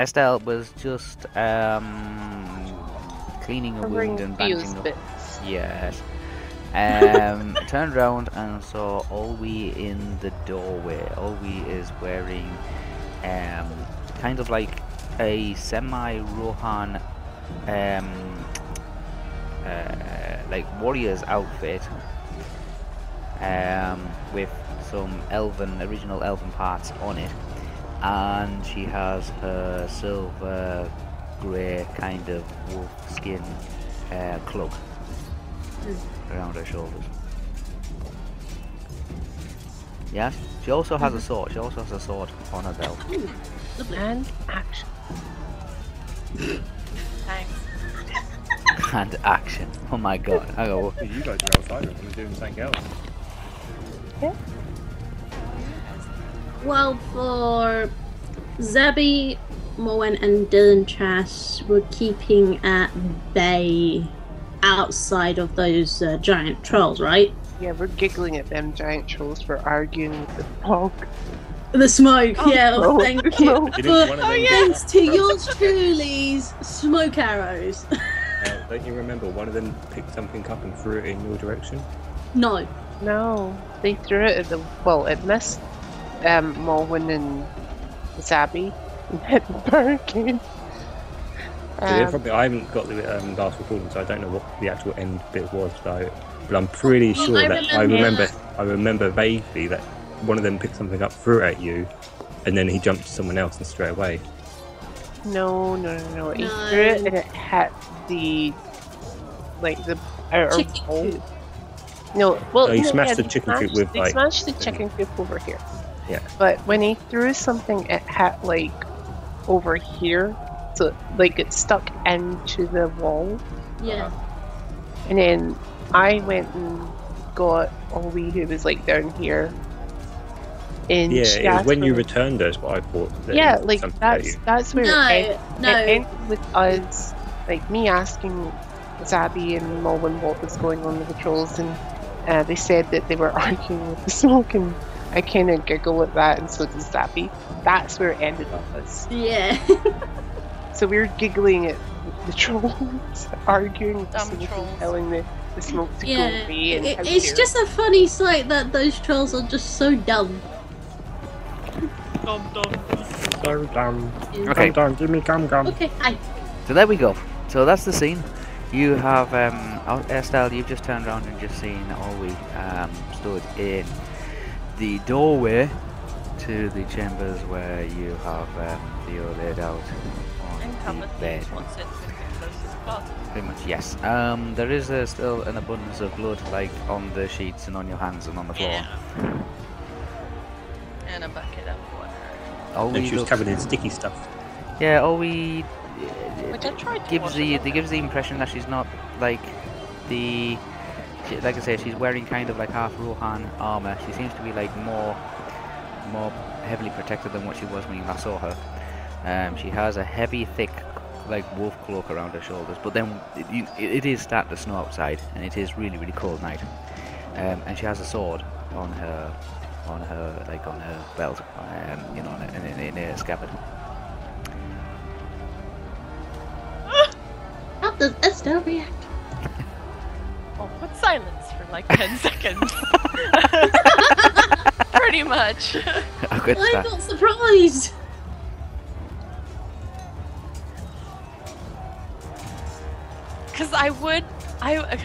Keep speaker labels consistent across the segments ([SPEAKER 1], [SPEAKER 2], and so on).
[SPEAKER 1] Estelle was just um, cleaning a
[SPEAKER 2] Covering
[SPEAKER 1] wound and bandaging up.
[SPEAKER 2] bits.
[SPEAKER 1] Yes. Um, turned around and saw Olwe in the doorway. Olwe is wearing um, kind of like a semi-Rohan um, uh, like warrior's outfit um, with some elven, original elven parts on it. And she has her silver grey kind of wolf skin uh, cloak around her shoulders. Yes, she also has a sword. She also has a sword on her belt.
[SPEAKER 2] And action.
[SPEAKER 3] Thanks.
[SPEAKER 1] and action. Oh my god. I go,
[SPEAKER 4] You guys are outside and we're doing something else.
[SPEAKER 5] Well, for Zebby, Moen, and Dylan Chas were keeping at bay outside of those uh, giant trolls, right?
[SPEAKER 2] Yeah, we're giggling at them giant trolls for arguing with the fog.
[SPEAKER 5] The smoke, yeah.
[SPEAKER 2] oh,
[SPEAKER 5] thank
[SPEAKER 2] the
[SPEAKER 5] you.
[SPEAKER 2] smoke.
[SPEAKER 4] Didn't
[SPEAKER 5] For-
[SPEAKER 4] one of them
[SPEAKER 5] Thanks to yours truly's smoke arrows.
[SPEAKER 4] uh, don't you remember one of them picked something up and threw it in your direction?
[SPEAKER 5] no.
[SPEAKER 2] No, they threw it at the well, it missed um, Mulwin and Zabby and hit the barricade.
[SPEAKER 4] So yeah,
[SPEAKER 2] Um,
[SPEAKER 4] probably, I haven't got the um, last recording, so I don't know what the actual end bit was. So, but I'm pretty
[SPEAKER 5] Well,
[SPEAKER 4] sure
[SPEAKER 5] I
[SPEAKER 4] that I
[SPEAKER 5] remember-
[SPEAKER 4] remember. I remember vaguely that one of them picked something up, threw it at you, and then he jumped to someone else and straight away.
[SPEAKER 2] no, no, no, no. He
[SPEAKER 5] No.
[SPEAKER 2] threw it and it hit the like the outer
[SPEAKER 5] Chicken
[SPEAKER 2] wall.
[SPEAKER 5] coop.
[SPEAKER 2] No, well,
[SPEAKER 4] Oh, he
[SPEAKER 2] no,
[SPEAKER 4] smashed
[SPEAKER 2] yeah,
[SPEAKER 4] the
[SPEAKER 2] they
[SPEAKER 4] chicken coop with,
[SPEAKER 2] they
[SPEAKER 4] like-
[SPEAKER 2] smashed the chicken coop over here.
[SPEAKER 4] Yeah.
[SPEAKER 2] But when he threw something, it hit like over here, so like it stuck into the wall.
[SPEAKER 5] Yeah.
[SPEAKER 2] And then I went and got Ollie, who was like down here. And
[SPEAKER 4] Yeah, it was
[SPEAKER 2] asked
[SPEAKER 4] when you returned us, what I thought. That
[SPEAKER 2] Yeah,
[SPEAKER 4] it was
[SPEAKER 2] like that's that's where
[SPEAKER 5] No,
[SPEAKER 2] it, end,
[SPEAKER 5] no.
[SPEAKER 2] it ended with us, like me asking Zabby and Mulwin what was going on with the trolls, and uh, they said that they were arguing with the smoke, and I kind of giggle at that, and so does Zabby. That's where it ended up us.
[SPEAKER 5] Yeah.
[SPEAKER 2] So we were giggling at the trolls, arguing
[SPEAKER 3] Dumb
[SPEAKER 2] and
[SPEAKER 3] trolls.
[SPEAKER 2] telling the, the smoke to
[SPEAKER 5] yeah.
[SPEAKER 2] go away. And
[SPEAKER 5] It-
[SPEAKER 2] how
[SPEAKER 5] it's just a funny sight that those trolls are just so dumb.
[SPEAKER 3] Dum dum.
[SPEAKER 4] So dumb.
[SPEAKER 1] Okay.
[SPEAKER 4] Gum, gum, give me gum gum.
[SPEAKER 5] Okay, hi.
[SPEAKER 1] So there we go. So that's the scene. You have um, Estelle. You've just turned around and just seen Olwe um, stood in the doorway to the chambers where you have um, Theo laid out on
[SPEAKER 3] cover
[SPEAKER 1] the bed.
[SPEAKER 3] things once it's in the closest spot.
[SPEAKER 1] Pretty much, yes. Um, there is uh, still an abundance of blood, like on the sheets and on your hands and on the floor.
[SPEAKER 3] Yeah. And a bucket of water.
[SPEAKER 1] Olwe
[SPEAKER 4] And she was covered in sticky stuff.
[SPEAKER 1] Yeah, Olwe
[SPEAKER 3] Which I tried to
[SPEAKER 1] gives
[SPEAKER 3] wash
[SPEAKER 1] the
[SPEAKER 3] it
[SPEAKER 1] it
[SPEAKER 3] off.
[SPEAKER 1] gives the impression that she's not like the she, like I say she's wearing kind of like half Rohan armor. She seems to be like more more heavily protected than what she was when you last saw her. Um, she has a heavy, thick like wolf cloak around her shoulders, but then it, it is starting to snow outside, and it is really really cold night. Um, and she has a sword on her on her like on her belt, um, you know, in, in, in a scabbard.
[SPEAKER 5] React?
[SPEAKER 3] Oh, what silence for like 10 seconds. Pretty much.
[SPEAKER 1] Oh, good
[SPEAKER 5] I'm
[SPEAKER 1] stuff.
[SPEAKER 5] not surprised.
[SPEAKER 3] Because I would. I uh,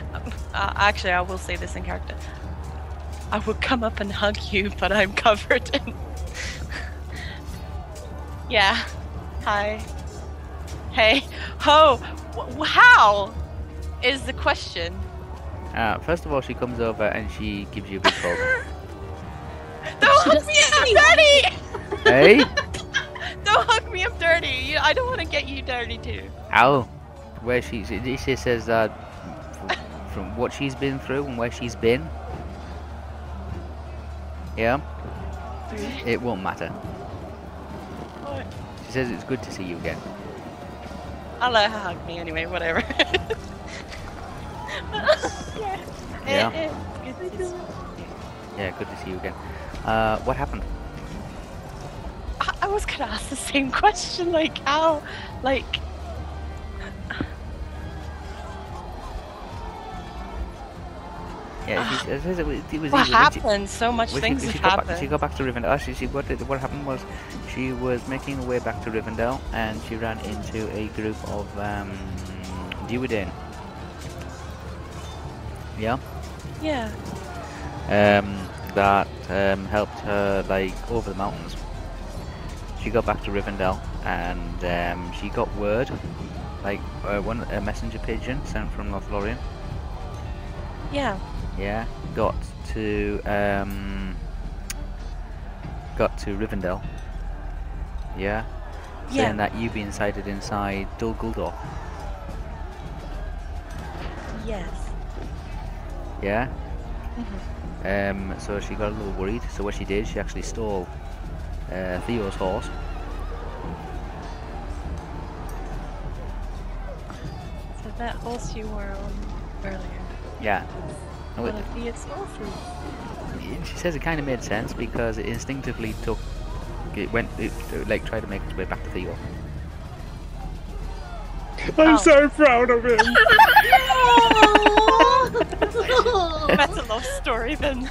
[SPEAKER 3] Actually, I will say this in character. I would come up and hug you, but I'm covered in. yeah. Hi. Hey. Ho! Wh- how? Is the question.
[SPEAKER 1] Uh, first of all, she comes over and she gives you a big hug.
[SPEAKER 3] Don't
[SPEAKER 5] She
[SPEAKER 3] hug me
[SPEAKER 5] say
[SPEAKER 3] up dirty!
[SPEAKER 1] hey?
[SPEAKER 3] Don't hug me up dirty! You- I don't want to get you dirty too.
[SPEAKER 1] How? Where she, she she says that from, from what she's been through and where she's been. Yeah? It won't matter.
[SPEAKER 3] What?
[SPEAKER 1] She says it's good to see you again.
[SPEAKER 3] I'll let her hug me anyway, whatever. yeah.
[SPEAKER 1] Yeah.
[SPEAKER 3] Good to see-
[SPEAKER 1] Yeah, good to see you again. Uh, what happened?
[SPEAKER 3] I, I was gonna ask the same question. Like how, like.
[SPEAKER 1] Yeah, she, it was, it was
[SPEAKER 3] What
[SPEAKER 1] either when she-
[SPEAKER 3] happened? So much things
[SPEAKER 1] she, she got back,
[SPEAKER 3] happened.
[SPEAKER 1] she got back to Rivendell. Actually, she, what, did, what happened was she was making her way back to Rivendell and she ran into a group of um. Yeah.
[SPEAKER 3] Yeah.
[SPEAKER 1] um, that um, helped her like over the mountains. She got back to Rivendell and um, she got word, like uh, one a messenger pigeon sent from Lothlorien.
[SPEAKER 3] Yeah.
[SPEAKER 1] Yeah, got to um, got to Rivendell. Yeah,
[SPEAKER 3] Yeah.
[SPEAKER 1] saying that you've been sighted inside Dol Guldur.
[SPEAKER 3] Yes.
[SPEAKER 1] Yeah. Um, so she got a little worried. So what she did, she actually stole uh, Theo's horse.
[SPEAKER 3] So that horse you were on earlier.
[SPEAKER 1] Yeah. No, it-
[SPEAKER 3] of the its horses.
[SPEAKER 1] she says it kind of made sense because it instinctively took, it went, it, like tried to make its way back to Theo.
[SPEAKER 4] I'm
[SPEAKER 3] Oh.
[SPEAKER 4] so proud of him.
[SPEAKER 3] That's a love story then.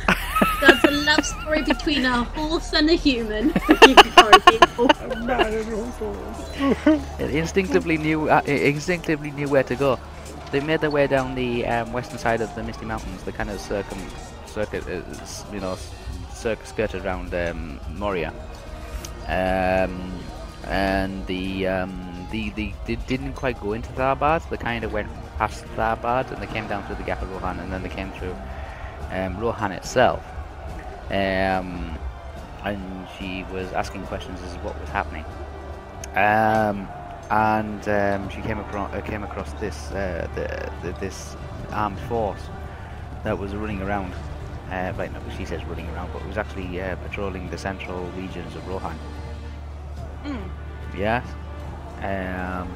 [SPEAKER 5] That's a love story between a horse and a human. You are beautiful.
[SPEAKER 4] A man and all sorts.
[SPEAKER 1] It instinctively knew, uh, it instinctively knew where to go. They made their way down the um, western side of the Misty Mountains, the kind of circum, circuit, uh, you know, cir- skirted around um, Moria. Um, and the, um, the, the, they didn't quite go into Tharbad. They kind of went past Tharbad and they came down through the Gap of Rohan, and then they came through um, Rohan itself. Um, and she was asking questions as to what was happening. Um, and um, she came across uh, came across this uh, the, the, this armed force that was running around. Uh, right, no, she says running around, but it was actually uh, patrolling the central regions of Rohan.
[SPEAKER 3] Mm.
[SPEAKER 1] Yes. Um,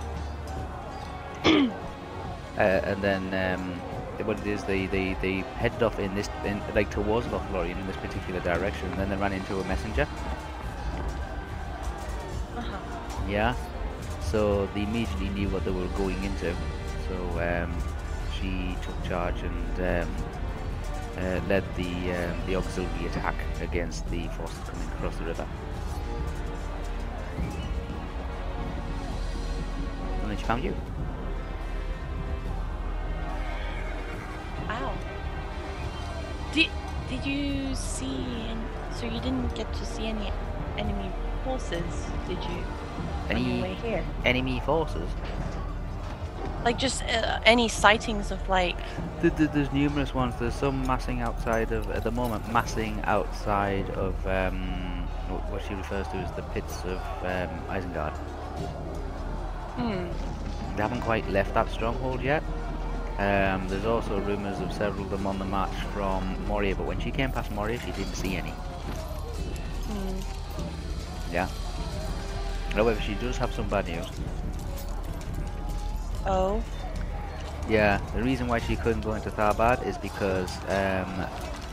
[SPEAKER 1] uh, and then um, what it is, they, they, they headed off in this in, like towards Lothlorien in this particular direction. And then they ran into a messenger.
[SPEAKER 3] Uh-huh.
[SPEAKER 1] Yeah. So they immediately knew what they were going into. So um, she took charge and um, uh, led the um, the auxiliary attack against the forces coming across the river. And then she found you.
[SPEAKER 3] Wow. Did did you see? Any, so you didn't get to see any enemy forces, did you? On your way
[SPEAKER 1] Any
[SPEAKER 3] here.
[SPEAKER 1] enemy forces?
[SPEAKER 3] Like just uh, any sightings of like.
[SPEAKER 1] Th- th- There's numerous ones. There's some massing outside of, at the moment, massing outside of um, what she refers to as the pits of um, Isengard.
[SPEAKER 3] Hmm.
[SPEAKER 1] They haven't quite left that stronghold yet. Um, there's also rumours of several of them on the march from Moria, but when she came past Moria, she didn't see any.
[SPEAKER 3] Hmm.
[SPEAKER 1] Yeah. However, she does have some bad news.
[SPEAKER 3] Oh.
[SPEAKER 1] Yeah, the reason why she couldn't go into Tharbad is because um,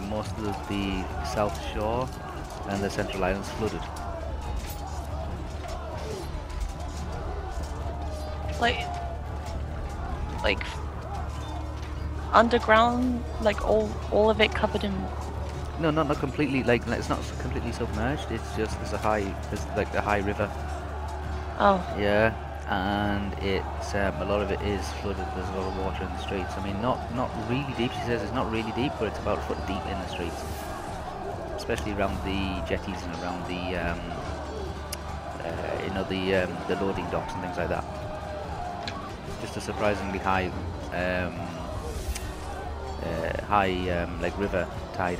[SPEAKER 1] most of the south shore and the central islands flooded.
[SPEAKER 3] Like. Like. Underground, like all all of it covered in.
[SPEAKER 1] No, not not completely. Like it's not completely submerged. It's just there's a high, there's like a high river.
[SPEAKER 3] Oh.
[SPEAKER 1] Yeah, and it's um, a lot of it is flooded. There's a lot of water in the streets. I mean, not not really deep. She says it's not really deep, but it's about a foot deep in the streets, especially around the jetties and around the um, uh, you know the um, the loading docks and things like that. Just a surprisingly high um, uh, high um, like river tide.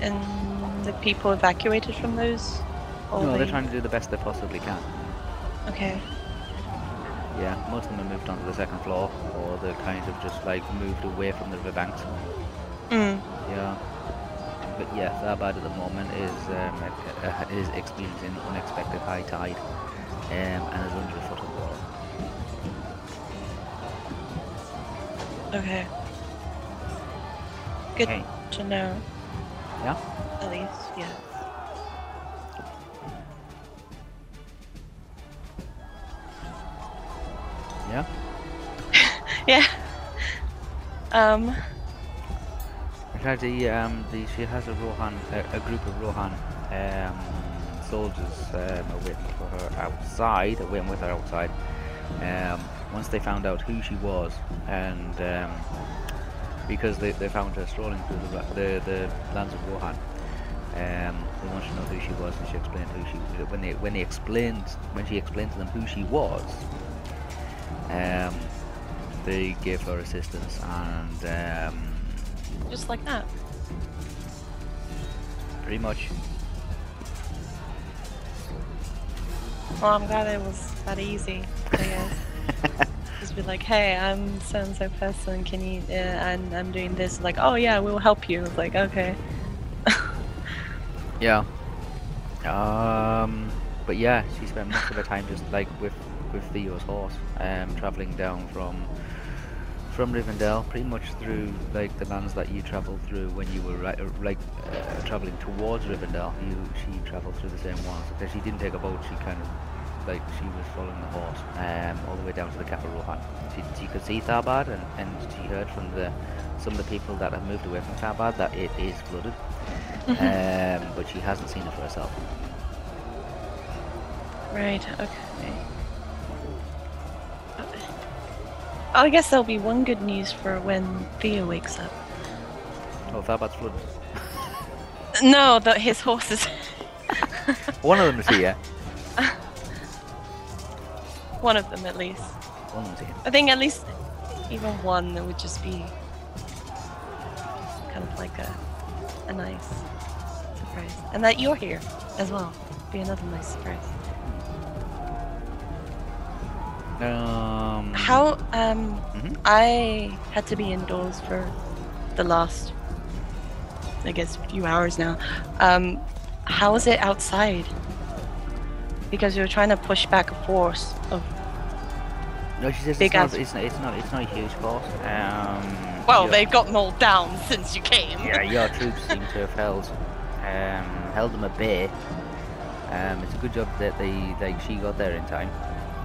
[SPEAKER 3] And the people evacuated from those?
[SPEAKER 1] No, they're trying to do the best they possibly can.
[SPEAKER 3] Okay.
[SPEAKER 1] Yeah, most of them have moved onto the second floor, or they're kind of just like moved away from the riverbanks.
[SPEAKER 3] Mm.
[SPEAKER 1] Yeah. But yeah, Tharbad at the moment is um, uh, is experiencing unexpected high tide, um, and is under a foot of
[SPEAKER 3] Okay. Good to know.
[SPEAKER 1] Yeah?
[SPEAKER 3] At least, yeah.
[SPEAKER 1] Yeah?
[SPEAKER 3] yeah. Um.
[SPEAKER 1] The, um, the, she has a Rohan, a, a group of Rohan um, soldiers um, waiting for her outside, waiting with her outside. Um, once they found out who she was, and um, because they, they found her strolling through the, the, the lands of Rohan, um, they wanted to know who she was, and she explained who she. When they when they explained when she explained to them who she was, um, they gave her assistance and. Um,
[SPEAKER 3] Just like that.
[SPEAKER 1] Pretty much.
[SPEAKER 3] Well, I'm glad it was that easy. I guess. Just be like, hey, I'm so and so person. Can you? Uh, and I'm doing this. Like, oh yeah, we'll help you. Like, okay.
[SPEAKER 1] Yeah. Um. But yeah, she spent most of her time just like with with Theo's horse, um, traveling down from from Rivendell, pretty much through like the lands that you travelled through when you were right, like uh, traveling towards Rivendell. You she travelled through the same ones because she didn't take a boat. She kind of like she was following the horse um, all the way down to the capital Rohan. She, she could see Tharbad and, and she heard from the some of the people that have moved away from Tharbad that it is flooded. um, but she hasn't seen it for herself.
[SPEAKER 3] Right. Okay. I guess there'll be one good news for when Theo wakes up.
[SPEAKER 1] Oh, Tharbad's flooded.
[SPEAKER 3] No, that his horse is.
[SPEAKER 1] One of them is here.
[SPEAKER 3] one of them at least.
[SPEAKER 1] One of them's here.
[SPEAKER 3] I think at least even one that would just be kind of like a a nice surprise, and that you're here as well. Be another nice surprise.
[SPEAKER 1] Um.
[SPEAKER 3] How um
[SPEAKER 1] Mhm.
[SPEAKER 3] I had to be indoors for the last I guess few hours now. Um how is it outside? Because you're trying to push back a force of
[SPEAKER 1] No, she says
[SPEAKER 3] Big
[SPEAKER 1] it's not, it's not. It's not. It's not a huge force. Um.
[SPEAKER 3] Well,
[SPEAKER 1] your-
[SPEAKER 3] they've got them all down since you came.
[SPEAKER 1] Yeah, your troops seem to have held, um, held them at bay. Um, it's a good job that they, like, she got there in time,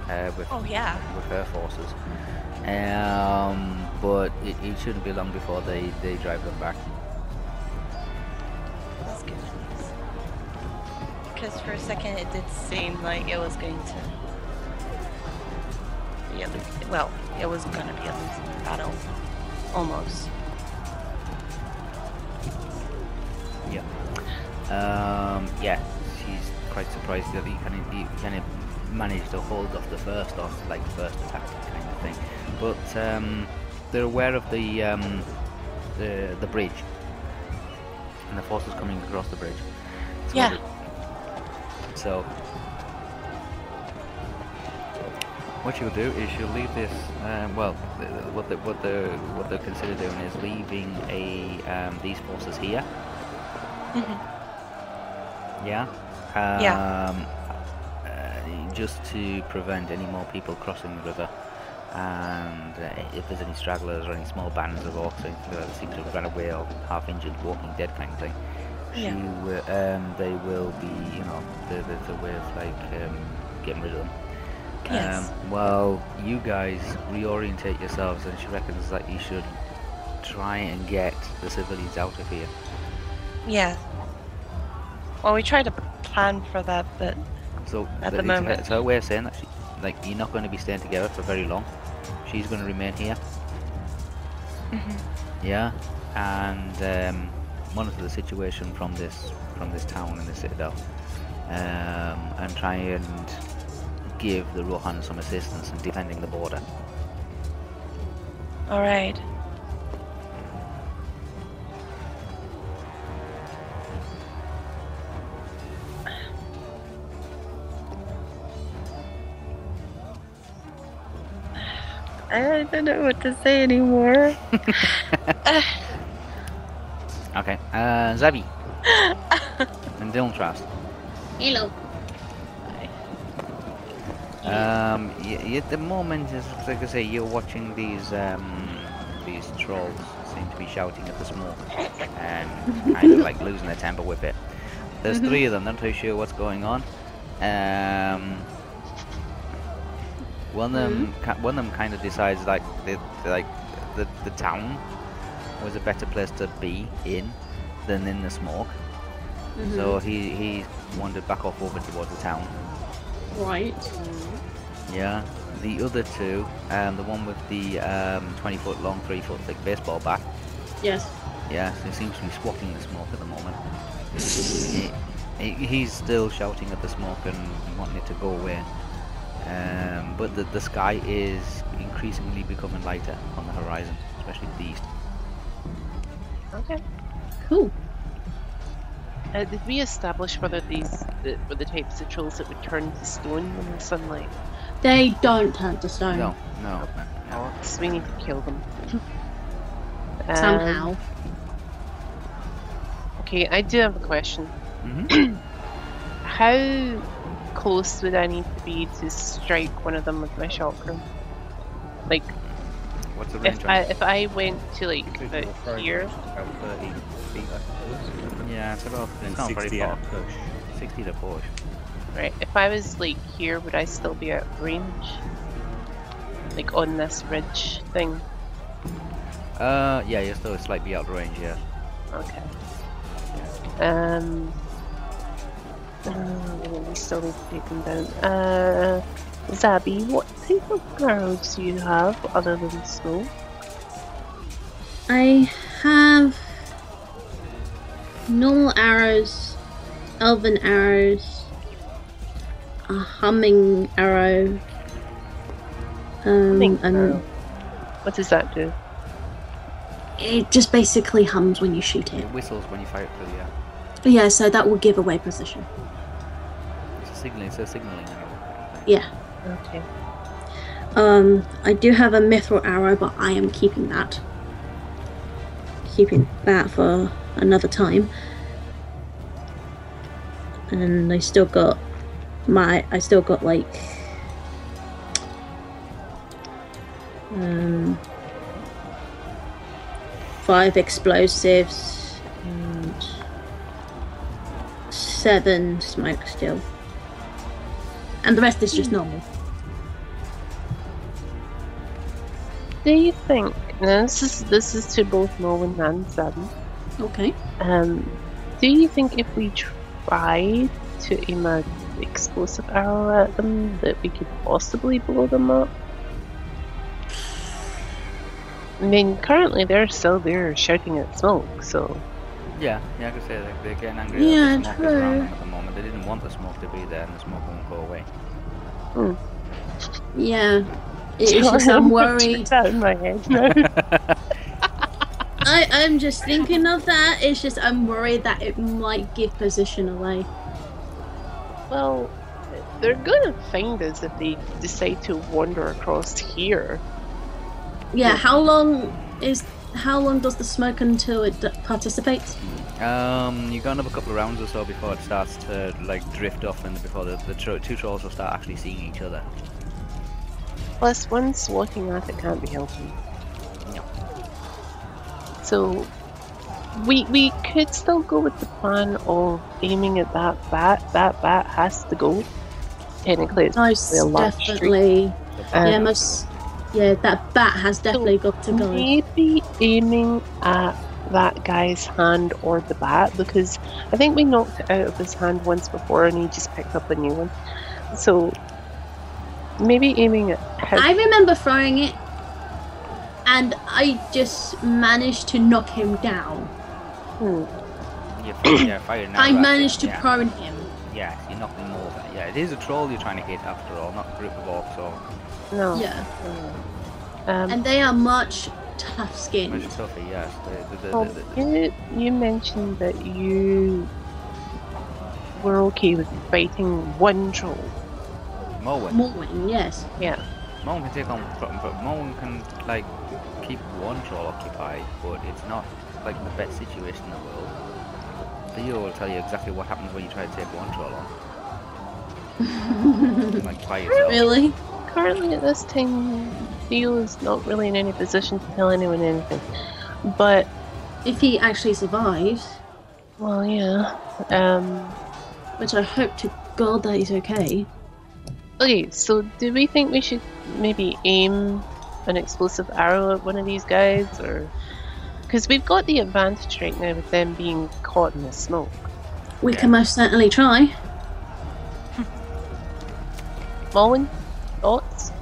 [SPEAKER 1] uh, with
[SPEAKER 3] Oh yeah.
[SPEAKER 1] with her forces. Um, but it, it shouldn't be long before they, they drive them back.
[SPEAKER 3] That's good. Because for a second it did seem like it was going to be a lo- well, it was gonna be a losing battle. Almost.
[SPEAKER 1] Yeah. Um, yeah, she's quite surprised that he kind of he kind of managed to hold off the first off like first attack kind of thing. But um, they're aware of the um, the the bridge and the forces coming across the bridge.
[SPEAKER 3] Yeah.
[SPEAKER 1] So what she'll do is she'll leave this. Um, well, the- what they, what they what they'll consider doing is leaving a um, these forces here. Yeah. Um,
[SPEAKER 3] Yeah.
[SPEAKER 1] Uh, just to prevent any more people crossing the river, and uh, if there's any stragglers or any small bands of orcs that seem to have run away or half injured, walking dead kind of thing, she
[SPEAKER 3] Yeah.
[SPEAKER 1] wi- um, they will be, you know, the, the, the way of like um, getting rid of them.
[SPEAKER 3] Yes.
[SPEAKER 1] Um, well, you guys reorientate yourselves, and she reckons that you should try and get the civilians out of here.
[SPEAKER 3] Yeah. Well, we tried to plan for that, but
[SPEAKER 1] So
[SPEAKER 3] At
[SPEAKER 1] th-
[SPEAKER 3] the moment.
[SPEAKER 1] it's her way of saying that she, like you're not going to be staying together for very long. She's going to remain here. Yeah, and um, monitor the situation from this from this town and the citadel, um, and try and give the Rohan some assistance in defending the border.
[SPEAKER 3] all right. I don't know what to say anymore.
[SPEAKER 1] Okay, uh, Zabi and Dylan Trust.
[SPEAKER 5] Hello.
[SPEAKER 1] Um, at the moment, as like I say, you're watching these um, these trolls seem to be shouting at the smoke and kind of like losing their temper with it. There's three of them. They're not too sure what's going on. Um, One of them, one of them kind of decides like the like the the town was a better place to be in than in the smoke. So he he wandered back off over towards the town.
[SPEAKER 5] Right.
[SPEAKER 1] Yeah. The other two, um, the one with the um, 20 foot long, 3 foot thick baseball bat,
[SPEAKER 5] Yes.
[SPEAKER 1] yeah, so he seems to be swatting the smoke at the moment. he, he, he's still shouting at the smoke and wanting it to go away. Um, but the, the sky is increasingly becoming lighter on the horizon, especially to the east.
[SPEAKER 2] Okay.
[SPEAKER 5] Cool.
[SPEAKER 2] Uh, did we establish whether these the, were the types of trolls that would turn to stone in the sunlight?
[SPEAKER 5] They don't turn to stone
[SPEAKER 1] No, no, no.
[SPEAKER 2] Oh, so we need to kill them. Um,
[SPEAKER 5] somehow.
[SPEAKER 2] Okay, I do have a question.
[SPEAKER 1] hmm
[SPEAKER 2] How close would I need to be to strike one of them with my shotgun? Like,
[SPEAKER 1] What's the range
[SPEAKER 2] if I
[SPEAKER 1] it?
[SPEAKER 2] if I went to like about here,
[SPEAKER 4] About 30 feet, I suppose.
[SPEAKER 1] Yeah, it's about,
[SPEAKER 4] And
[SPEAKER 1] it's not very
[SPEAKER 4] 60
[SPEAKER 1] far.
[SPEAKER 4] at push.
[SPEAKER 1] 60 to push.
[SPEAKER 2] Right? If I was like here, would I still be at range? Like on this ridge thing?
[SPEAKER 1] Uh, yeah, you're still slightly out of range, yeah.
[SPEAKER 2] Okay. Um. Uh, we still need to take them down. Uh, Zabby, what type of arrows do you have other than snow?
[SPEAKER 5] I have normal arrows, elven arrows, a humming arrow, um,
[SPEAKER 2] Humming
[SPEAKER 5] and
[SPEAKER 2] arrow. What does that do?
[SPEAKER 5] it just basically hums when you shoot it.
[SPEAKER 1] It whistles when you fire it through the air.
[SPEAKER 5] Yeah, so that will give away position.
[SPEAKER 1] It's a signaling, it's a signaling arrow.
[SPEAKER 5] Yeah.
[SPEAKER 2] Okay.
[SPEAKER 5] Um, I do have a mithril arrow, but I am keeping that. Keeping that for another time. And I still got my. I still got like. Um, five explosives and seven smoke still. And the rest is just normal.
[SPEAKER 2] Do you think? Now this is this is to both Norwin and Zabby.
[SPEAKER 5] Okay.
[SPEAKER 2] Um, do you think if we try to an explosive arrow at them, that we could possibly blow them up? I mean, currently they're still there shouting at smoke, so
[SPEAKER 1] Yeah, yeah, I could say like, they're getting angry
[SPEAKER 5] Yeah,
[SPEAKER 1] that the smoke is around
[SPEAKER 5] true.
[SPEAKER 1] at the moment. They didn't want the smoke to be there and the smoke won't go away. Hmm.
[SPEAKER 5] Yeah. It- It's just I'm worried.
[SPEAKER 2] That in my head now.
[SPEAKER 5] I, I'm just thinking of that. It's just I'm worried that it might give position away.
[SPEAKER 2] Well, they're gonna find us if they decide to wander across here.
[SPEAKER 5] Yeah, how long is how long does the smoke until it d- participates?
[SPEAKER 1] Um, you got another couple of rounds or so before it starts to like drift off, and before the, the tro- two trolls will start actually seeing each other.
[SPEAKER 2] Plus, one's walking at it can't be helping.
[SPEAKER 1] No.
[SPEAKER 2] So, we we could still go with the plan of aiming at that bat. That bat has to go. Technically, it's
[SPEAKER 5] Most
[SPEAKER 2] a large
[SPEAKER 5] definitely.
[SPEAKER 2] Uh,
[SPEAKER 5] yeah, most. Yeah, that bat has definitely got to go.
[SPEAKER 2] maybe aiming at that guy's hand or the bat because I think we knocked it out of his hand once before and he just picked up a new one. So maybe aiming at his
[SPEAKER 5] I remember throwing it, and I just managed to knock him down.
[SPEAKER 1] You fire, yeah, fire now.
[SPEAKER 5] I
[SPEAKER 1] right,
[SPEAKER 5] managed to
[SPEAKER 1] yeah.
[SPEAKER 5] prone him.
[SPEAKER 1] Yes, you're knock them over. Yeah, it is a troll you're trying to hit after all, not a group of orcs or
[SPEAKER 2] No.
[SPEAKER 5] Yeah,
[SPEAKER 2] Um,
[SPEAKER 5] and they are much tough skinned.
[SPEAKER 1] much tougher. Yes, the, the, the,
[SPEAKER 2] Well,
[SPEAKER 1] the, the,
[SPEAKER 2] you, you mentioned that you were okay with fighting one troll.
[SPEAKER 1] Moen.
[SPEAKER 5] Morwin, yes.
[SPEAKER 2] Yeah.
[SPEAKER 1] Moen can take on, but but Moen can like keep one troll occupied, but it's not like the best situation in the world. Theo will tell you exactly what happens when you try to take one troll on, like by yourself.
[SPEAKER 5] Really?
[SPEAKER 2] Currently, at this time, Theo is not really in any position to tell anyone anything. But,
[SPEAKER 5] If he actually survives,
[SPEAKER 2] well, yeah. Um,
[SPEAKER 5] which I hope to God that he's okay.
[SPEAKER 2] Okay, so do we think we should maybe aim an explosive arrow at one of these guys, or because we've got the advantage right now with them being caught in the smoke?
[SPEAKER 5] We
[SPEAKER 1] Yeah.
[SPEAKER 5] can most certainly try.
[SPEAKER 2] Mullen, thoughts?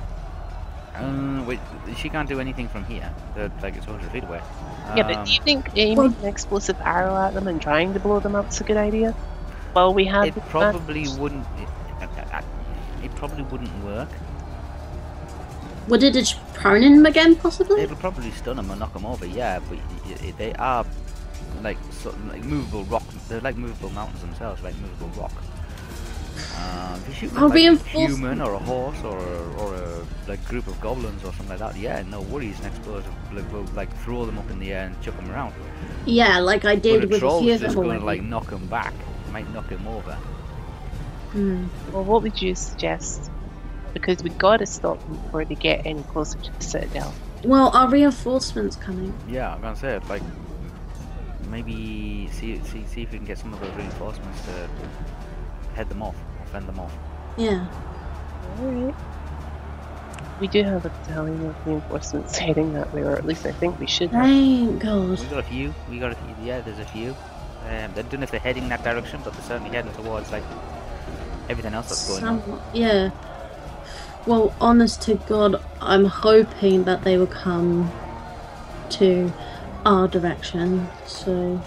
[SPEAKER 1] Um, wait, she can't do anything from here. They're like it's 100 feet away.
[SPEAKER 2] yeah, but
[SPEAKER 1] Um,
[SPEAKER 2] do you think aiming
[SPEAKER 5] well-
[SPEAKER 2] an explosive arrow at them and trying to blow them up is a good idea? Well, we have
[SPEAKER 1] it probably
[SPEAKER 2] advantage.
[SPEAKER 1] wouldn't. It, it probably wouldn't work.
[SPEAKER 5] Would it just prone him again, possibly?
[SPEAKER 1] It'll probably stun them or knock them over. Yeah, but y- y- they are like sort of like movable rock. They're like movable mountains themselves, like movable rock. Um, if you shoot like a human or a horse or a, or a like group of goblins or something like that, yeah, no worries. Next explosive like, will like throw them up in the air and chuck them around.
[SPEAKER 5] Yeah, like I
[SPEAKER 1] But
[SPEAKER 5] did
[SPEAKER 1] a
[SPEAKER 5] with a
[SPEAKER 1] troll's
[SPEAKER 5] few of
[SPEAKER 1] just going to like knock him back. Might knock him over.
[SPEAKER 5] Hmm.
[SPEAKER 2] Well, what would you suggest? Because we got to stop them before they get any closer to the citadel.
[SPEAKER 5] Well, are reinforcements coming?
[SPEAKER 1] Yeah, I'm gonna say it. Like maybe see see see if we can get some of those reinforcements to head them off, or fend them off.
[SPEAKER 5] Yeah.
[SPEAKER 2] Alright. We do have a battalion of reinforcements heading that way, or at least I think we should have.
[SPEAKER 5] Thank God.
[SPEAKER 1] We got a few. We got a few. Yeah, there's a few. Um, I don't know if they're heading that direction, but they're certainly heading towards like everything else that's going on.
[SPEAKER 5] Yeah. Well, honest to God, I'm hoping that they will come to our direction. So,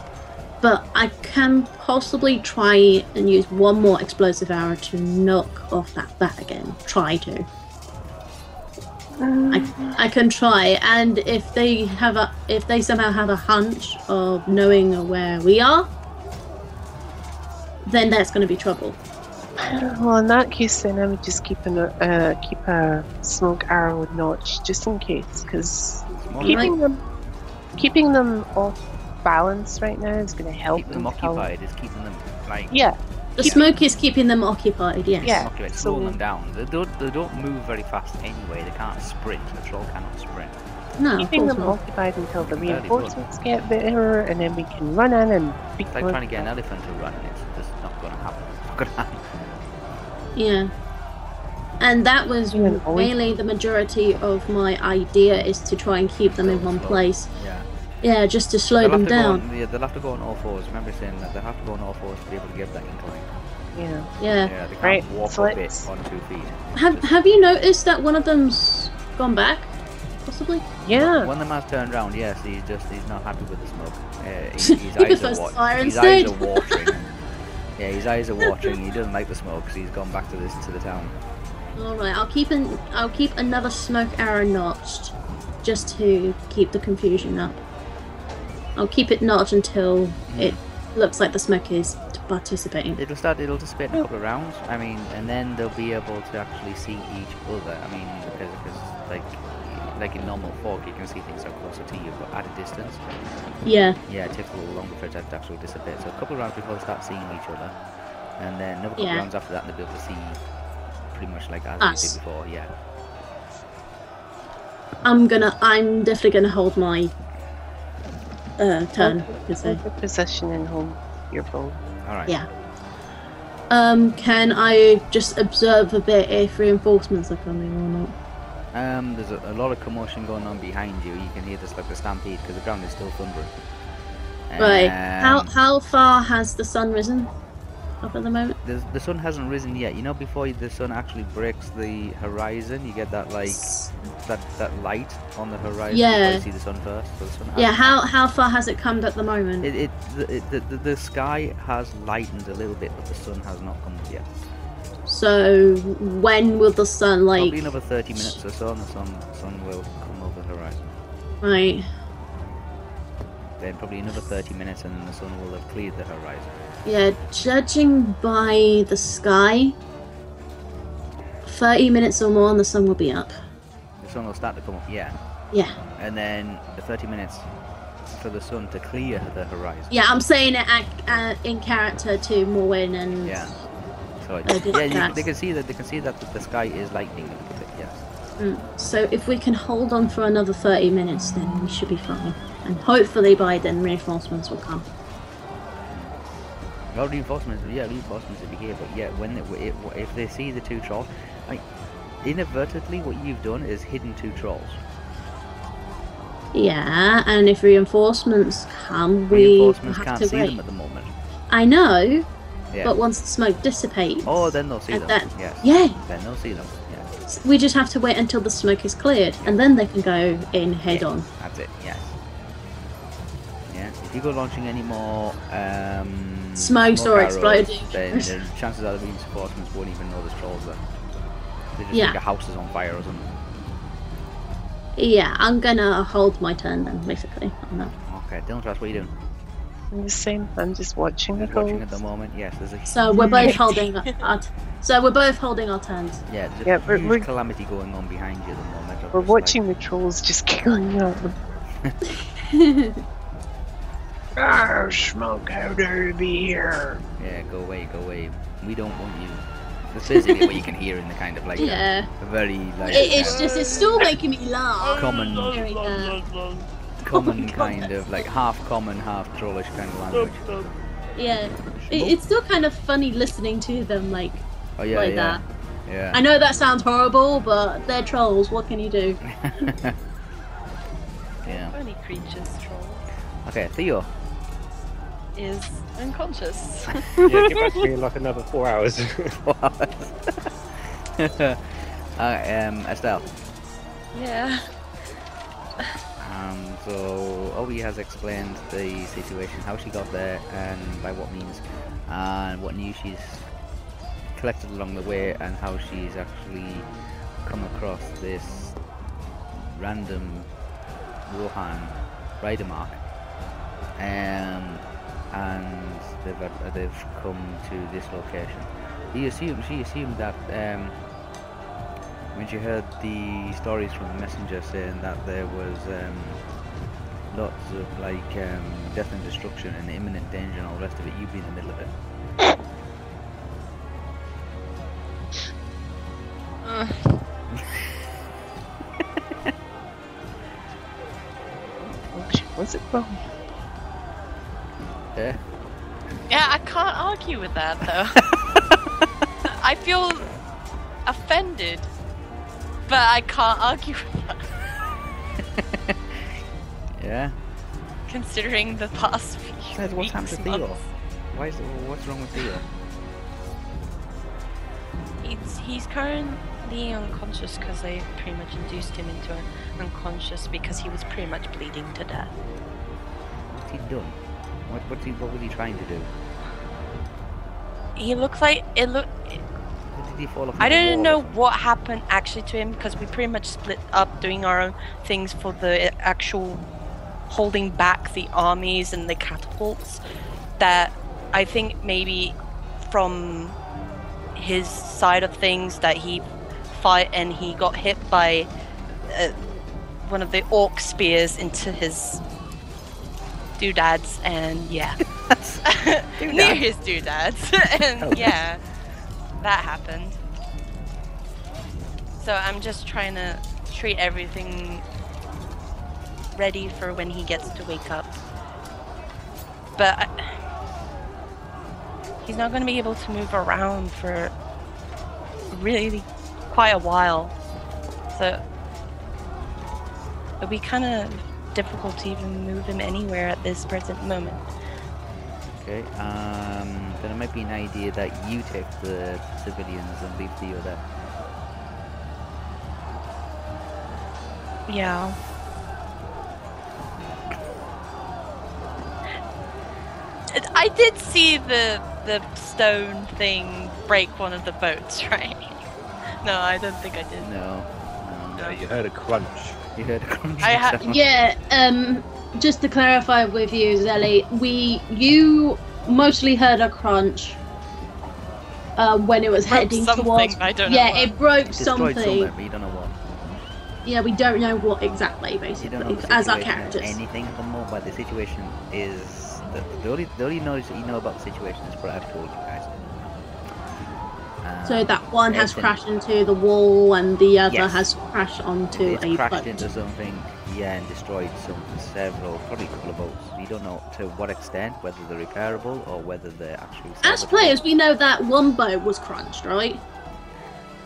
[SPEAKER 5] but I can possibly try and use one more explosive arrow to knock off that bat again. Try to. I, um, I can try, and if they have a, if they somehow have a hunch of knowing where we are, then that's going to be trouble.
[SPEAKER 2] Well, in that case, then I would just keep a uh, keep a smoke arrow notch just in case, because keeping them keeping them off balance right now is going to help
[SPEAKER 1] keep them
[SPEAKER 2] them tell-
[SPEAKER 1] Is keeping them like
[SPEAKER 2] Yeah,
[SPEAKER 5] The
[SPEAKER 2] Keep-
[SPEAKER 5] smoke is keeping them occupied, yes.
[SPEAKER 2] Yeah.
[SPEAKER 1] occupied,
[SPEAKER 2] so-
[SPEAKER 1] slowing them down. They don't they don't move very fast anyway. They can't sprint. The troll cannot sprint.
[SPEAKER 5] No,
[SPEAKER 2] keeping them
[SPEAKER 5] not.
[SPEAKER 2] occupied until the reinforcements get there, and then we can run in and beat
[SPEAKER 1] It's like
[SPEAKER 2] them
[SPEAKER 1] trying to get an elephant to run. It's just not going to happen. It's not going to happen.
[SPEAKER 5] Yeah. And that was
[SPEAKER 2] Yeah, always-
[SPEAKER 5] mainly the majority of my idea is to try and keep them in one place.
[SPEAKER 1] Yeah.
[SPEAKER 5] Yeah, just to slow
[SPEAKER 1] They'll
[SPEAKER 5] them
[SPEAKER 1] to
[SPEAKER 5] down.
[SPEAKER 1] on, yeah, they'll have to go on all fours. Remember saying that they'll have to go on all fours to be able to get that incline.
[SPEAKER 2] Yeah.
[SPEAKER 5] Yeah.
[SPEAKER 1] Yeah, they can't
[SPEAKER 2] Right,
[SPEAKER 1] walk
[SPEAKER 2] so
[SPEAKER 1] up it on two feet.
[SPEAKER 5] Have Have you noticed that one of them's gone back? Possibly.
[SPEAKER 2] Yeah.
[SPEAKER 1] When the man's turned around, yes, he's just he's not happy with the smoke. Uh, his, his
[SPEAKER 5] He
[SPEAKER 1] eyes
[SPEAKER 5] prefers
[SPEAKER 1] are wa-
[SPEAKER 5] fire
[SPEAKER 1] his eyes
[SPEAKER 5] instead.
[SPEAKER 1] are watering. yeah, his eyes are watering. He doesn't like the smoke, so he's gone back to this to the town.
[SPEAKER 5] All right, I'll keep an I'll keep another smoke arrow notched, just to keep the confusion up. I'll keep it notched until hmm. it looks like the smoke is participating.
[SPEAKER 1] It'll start. It'll dissipate in a couple of rounds. I mean, and then they'll be able to actually see each other. I mean, because, because like like in normal fog, you can see things so closer to you, but at a distance,
[SPEAKER 5] Yeah,
[SPEAKER 1] yeah, it takes a little longer for it to actually dissipate. So a couple of rounds before they start seeing each other, and then another couple
[SPEAKER 5] Yeah.
[SPEAKER 1] rounds after that, they'll be able to see pretty much like as
[SPEAKER 5] Us.
[SPEAKER 1] we did before. Yeah.
[SPEAKER 5] I'm gonna. I'm definitely gonna hold my uh, turn. per se.
[SPEAKER 2] Hold the position and hold your bow.
[SPEAKER 1] All right.
[SPEAKER 5] Yeah. Um, can I just observe a bit if reinforcements are coming or not?
[SPEAKER 1] Um, there's a, a lot of commotion going on behind you. You can hear this like the stampede because the ground is still thundering.
[SPEAKER 5] Right. how
[SPEAKER 1] Um,
[SPEAKER 5] how far has the sun risen? Up at the moment.
[SPEAKER 1] the, the sun hasn't risen yet. You know, before the sun actually breaks the horizon, you get that like that that light on the horizon.
[SPEAKER 5] Yeah.
[SPEAKER 1] you see the sun first. So the sun
[SPEAKER 5] Yeah. How how far has it come at the moment?
[SPEAKER 1] It, it, the, it the, the, the sky has lightened a little bit, but the sun has not come yet.
[SPEAKER 5] So when will the sun like?
[SPEAKER 1] Probably another 30 minutes or so, and the sun sun will come over the horizon.
[SPEAKER 5] Right.
[SPEAKER 1] Then probably another 30 minutes, and then the sun will have cleared the horizon.
[SPEAKER 5] Yeah. Judging by the sky, thirty minutes or more, and the sun will be up.
[SPEAKER 1] The sun will start to come up, yeah.
[SPEAKER 5] Yeah.
[SPEAKER 1] And then the 30 minutes for the sun to clear the horizon.
[SPEAKER 5] Yeah. I'm saying it uh, in character to Morwen and.
[SPEAKER 1] Yeah. So it, yeah, you, they can see that they can see that the, the sky is lightening a little bit. Yes.
[SPEAKER 5] Mm, So if we can hold on for another 30 minutes, then we should be fine. And hopefully by then reinforcements will come.
[SPEAKER 1] Well, reinforcements, yeah, reinforcements will be here, but yeah, when it, it, if they see the two trolls, like inadvertently, what you've done is hidden two trolls.
[SPEAKER 5] Yeah, and if reinforcements come, we
[SPEAKER 1] Reinforcements
[SPEAKER 5] have
[SPEAKER 1] can't
[SPEAKER 5] to
[SPEAKER 1] see
[SPEAKER 5] wait.
[SPEAKER 1] them at the moment.
[SPEAKER 5] I know,
[SPEAKER 1] Yeah.
[SPEAKER 5] but once the smoke dissipates,
[SPEAKER 1] oh, then they'll see them.
[SPEAKER 5] then-
[SPEAKER 1] yes.
[SPEAKER 5] yeah,
[SPEAKER 1] Then they'll see them. Yeah.
[SPEAKER 5] we just have to wait until the smoke is cleared, and then they can go in head
[SPEAKER 1] Yeah,
[SPEAKER 5] on.
[SPEAKER 1] That's it. Yes. Yeah. If you go launching any more um,
[SPEAKER 5] Smokes
[SPEAKER 1] smoke
[SPEAKER 5] or exploding.
[SPEAKER 1] then the chances are the reinforcements won't even know there's trolls there. They just
[SPEAKER 5] Yeah.
[SPEAKER 1] think a house is on fire or something.
[SPEAKER 5] Yeah, I'm gonna hold my turn then, basically.
[SPEAKER 1] Okay, Dylan what are you doing?
[SPEAKER 2] I'm the same. I'm just watching the
[SPEAKER 1] Just watching at the moment. Yes, there's a
[SPEAKER 5] So we're both holding our. T- so we're both holding our turns.
[SPEAKER 1] yeah, there's a
[SPEAKER 2] Yeah, we're-
[SPEAKER 1] huge
[SPEAKER 2] we're-
[SPEAKER 1] calamity going on behind you at the moment. of
[SPEAKER 2] We're
[SPEAKER 1] just, like-
[SPEAKER 2] watching the trolls just killing them. Ah, smoke, how dare you be here?
[SPEAKER 1] Yeah, go away, go away. We don't want you. That's basically what you can hear in the kind of like
[SPEAKER 5] Yeah,
[SPEAKER 1] a, very like
[SPEAKER 5] it, it's
[SPEAKER 1] uh,
[SPEAKER 5] just it's still making me laugh.
[SPEAKER 1] common,
[SPEAKER 5] hearing that.
[SPEAKER 1] Common
[SPEAKER 5] God,
[SPEAKER 1] kind of like half common, half trollish kind of language.
[SPEAKER 5] Yeah, it, it's still kind of funny listening to them like
[SPEAKER 1] Oh yeah,
[SPEAKER 5] like
[SPEAKER 1] yeah,
[SPEAKER 5] that.
[SPEAKER 1] yeah.
[SPEAKER 5] I know that sounds horrible, but they're trolls. What can you do?
[SPEAKER 1] yeah.
[SPEAKER 3] Funny creatures, troll
[SPEAKER 1] Okay, Theo.
[SPEAKER 3] is unconscious.
[SPEAKER 4] yeah, get back to me in like another four hours.
[SPEAKER 1] uh, um, Estelle.
[SPEAKER 3] yeah.
[SPEAKER 1] Um, so Obi has explained the situation, how she got there, and by what means, and what news she's collected along the way, and how she's actually come across this random Rohan rider mark. Um, and they've they've come to this location. He assumed she assumed that um, when she heard the stories from the messenger saying that there was um, lots of like um, death and destruction and imminent danger and all the rest of it, you'd be in the middle of it.
[SPEAKER 2] Oh, she was it wrong?
[SPEAKER 1] Yeah.
[SPEAKER 3] Yeah, I can't argue with that though. I feel offended, but I can't argue with that.
[SPEAKER 1] Yeah.
[SPEAKER 3] Considering the past few
[SPEAKER 1] Says, what's happened to Theo? Why is it, what's wrong with Theo?
[SPEAKER 3] He's, he's currently unconscious because they pretty much induced him into an unconscious because he was pretty much bleeding to death.
[SPEAKER 1] What's he done? What what's he what was he trying to do?
[SPEAKER 3] He looked like it looked.
[SPEAKER 1] Did he fall off?
[SPEAKER 3] I don't know what happened actually to him because we pretty much split up doing our own things for the actual holding back the armies and the catapults. That I think maybe from his side of things that he fight and he got hit by uh, one of the orc spears into his doodads and yeah near his doodads and yeah that happened. So i'm just trying to treat everything ready for when he gets to wake up. But I, he's not going to be able to move around for really quite a while. So it'll be kind of difficult to even move him anywhere at this present moment
[SPEAKER 1] Okay. Um. Then it might be an idea that you take the civilians and leave the other.
[SPEAKER 3] Yeah. I did see the the stone thing break one of the boats, right? No, I don't think I did.
[SPEAKER 1] No.
[SPEAKER 4] yeah,
[SPEAKER 1] No.
[SPEAKER 4] you heard a crunch.
[SPEAKER 1] You heard a crunch.
[SPEAKER 3] I ha-
[SPEAKER 5] Yeah, um, just to clarify with you, Zelly, we you mostly heard a crunch uh, when it was
[SPEAKER 3] Broke
[SPEAKER 5] heading
[SPEAKER 3] something,
[SPEAKER 5] towards.
[SPEAKER 3] I don't know
[SPEAKER 5] yeah,
[SPEAKER 3] what.
[SPEAKER 5] it broke
[SPEAKER 1] Destroyed
[SPEAKER 5] something.
[SPEAKER 1] somewhere, but you don't know what.
[SPEAKER 5] Yeah, we don't know what exactly, basically,
[SPEAKER 1] don't know the
[SPEAKER 5] as our characters.
[SPEAKER 1] anything at the moment. But the situation is the, the only the only knowledge that you know about the situation is what I've told you guys. Um,
[SPEAKER 5] So that one has
[SPEAKER 1] everything-
[SPEAKER 5] crashed into the wall, and the other
[SPEAKER 1] Yes.
[SPEAKER 5] has crashed onto
[SPEAKER 1] it's
[SPEAKER 5] a
[SPEAKER 1] crashed
[SPEAKER 5] boat.
[SPEAKER 1] into something. Yeah, and destroyed some several, probably a couple of boats. You don't know to what extent, whether they're repairable or whether they're actually.
[SPEAKER 5] As players, we know that one boat was crunched, right?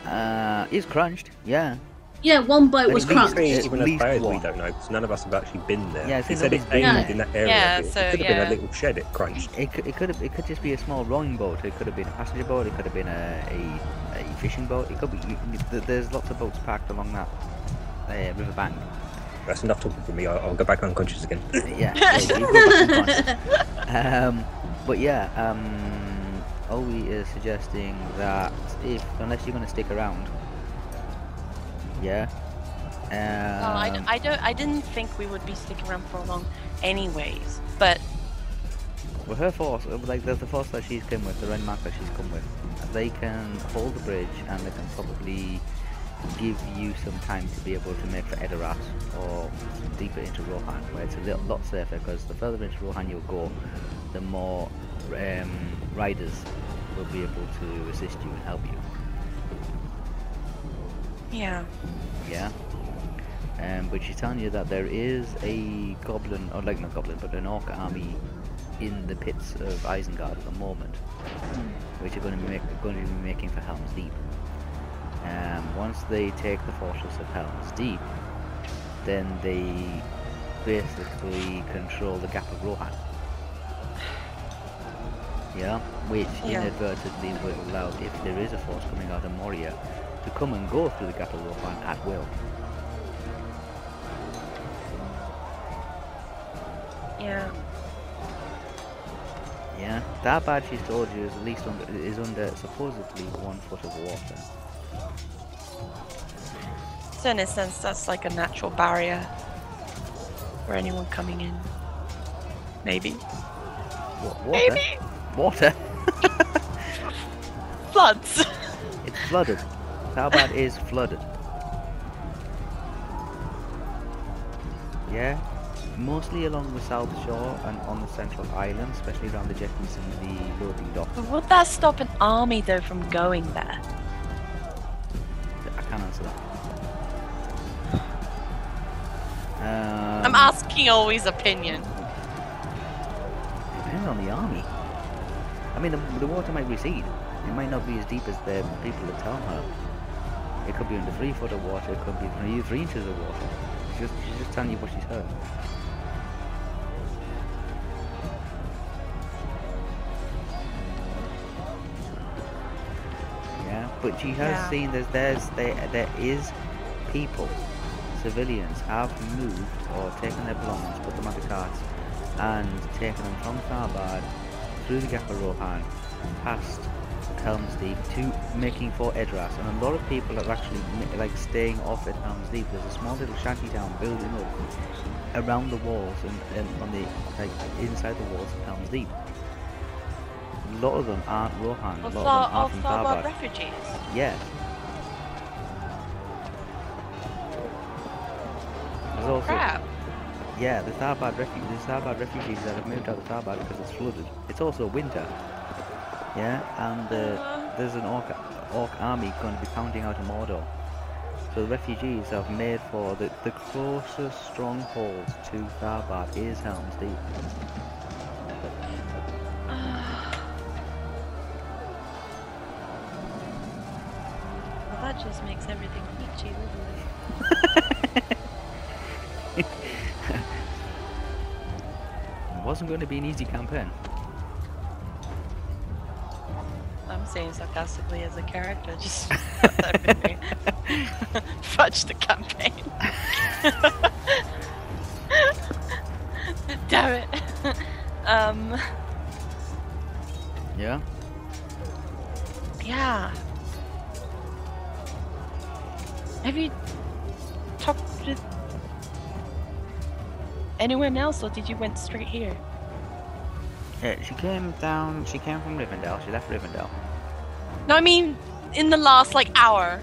[SPEAKER 1] uh, it's crunched. Yeah,
[SPEAKER 5] Yeah, one boat
[SPEAKER 1] Like,
[SPEAKER 5] was
[SPEAKER 1] at least
[SPEAKER 5] crunched.
[SPEAKER 1] three- At
[SPEAKER 4] even as
[SPEAKER 1] least
[SPEAKER 4] players we don't know because none of us have actually been there.
[SPEAKER 1] Yeah, I
[SPEAKER 4] he said it's
[SPEAKER 1] nobody's
[SPEAKER 4] aimed
[SPEAKER 5] been
[SPEAKER 4] in that area.
[SPEAKER 3] Yeah,
[SPEAKER 4] but it
[SPEAKER 3] so,
[SPEAKER 4] could have been a little shed it crunched.
[SPEAKER 1] it could, it could have, it could just be a small rowing boat. It could have been a passenger boat. It could have been a, a, a fishing boat. It could be. you- you- There's lots of boats parked along that uh, river bank.
[SPEAKER 4] That's enough talking for me. I'll, I'll go back unconscious again.
[SPEAKER 1] yeah. so you go back and find- um, but yeah, um, Owie is suggesting that if unless you're going to stick around, yeah. Um,
[SPEAKER 3] Well, I, d- I don't. I didn't think we would be sticking around for long, anyways. But
[SPEAKER 1] Well, her force, uh, like the, the force that she's come with, the Ren Mark that she's come with, they can hold the bridge and they can probably give you some time to be able to make for Edoras or deeper into Rohan, where it's a little, lot safer because the further into Rohan you'll go, the more um, riders will be able to assist you and help you.
[SPEAKER 3] yeah,
[SPEAKER 1] Yeah. Um, but she's telling you that there is a goblin, or like not goblin, but an orc army in the pits of Isengard at the moment, which are going to be make, going to be making for Helm's Deep. Um, once they take the fortress of Helm's Deep, then they basically control the Gap of Rohan. Yeah, which
[SPEAKER 3] Yeah.
[SPEAKER 1] inadvertently will allow, if there is a force coming out of Moria, to come and go through the Gap of Rohan at will.
[SPEAKER 3] yeah.
[SPEAKER 1] Yeah, Tharbad she's told you is at least under is under supposedly one foot of water.
[SPEAKER 3] So in a sense, that's like a natural barrier for anyone coming in. Maybe.
[SPEAKER 1] Wa- water? Water?
[SPEAKER 3] Floods.
[SPEAKER 1] It's flooded. Tharbad is flooded. Yeah, mostly along the south shore and on the central island, especially around the jetties and the loading docks.
[SPEAKER 3] But would that stop an army though from going there? I'm asking always opinion.
[SPEAKER 1] Depends on the army. I mean, the, the water might recede. It might not be as deep as the people telling her. It could be under three foot of water. It could be three, three inches of water. She's just, she's just telling you what she's heard. Yeah, but she has
[SPEAKER 3] Yeah.
[SPEAKER 1] seen there's there's there there is people, civilians have moved or taken their belongings, put them on the carts, and taken them from Tharbad through the Gap of Rohan, past Helm's Deep to making for Edoras, and a lot of people are actually like staying off at Helm's Deep. There's a small little shanty town building up around the walls and, and on the like inside the walls of Helm's Deep. A lot of them aren't Rohan. A lot of them are from
[SPEAKER 3] Tharbad refugees.
[SPEAKER 1] Yes. There's also
[SPEAKER 3] Crap.
[SPEAKER 1] yeah, the Tharbad the Tharbad refugees that have moved out of Tharbad because it's flooded. It's also winter. Yeah, and uh, there's an orc, orc army going to be pounding out of Mordor. So the refugees have made for the, the closest stronghold to Tharbad is Helm's Deep.
[SPEAKER 3] Well, that just makes everything peachy, doesn't it?
[SPEAKER 1] wasn't going to be an easy campaign.
[SPEAKER 3] I'm saying sarcastically as a character, just fudge the campaign. Damn it. um,
[SPEAKER 1] Yeah.
[SPEAKER 3] yeah. Have you talked with anyone else, or did you went straight here?
[SPEAKER 1] Yeah, she came down. She came from Rivendell. She left Rivendell.
[SPEAKER 3] No, I mean in the last like hour.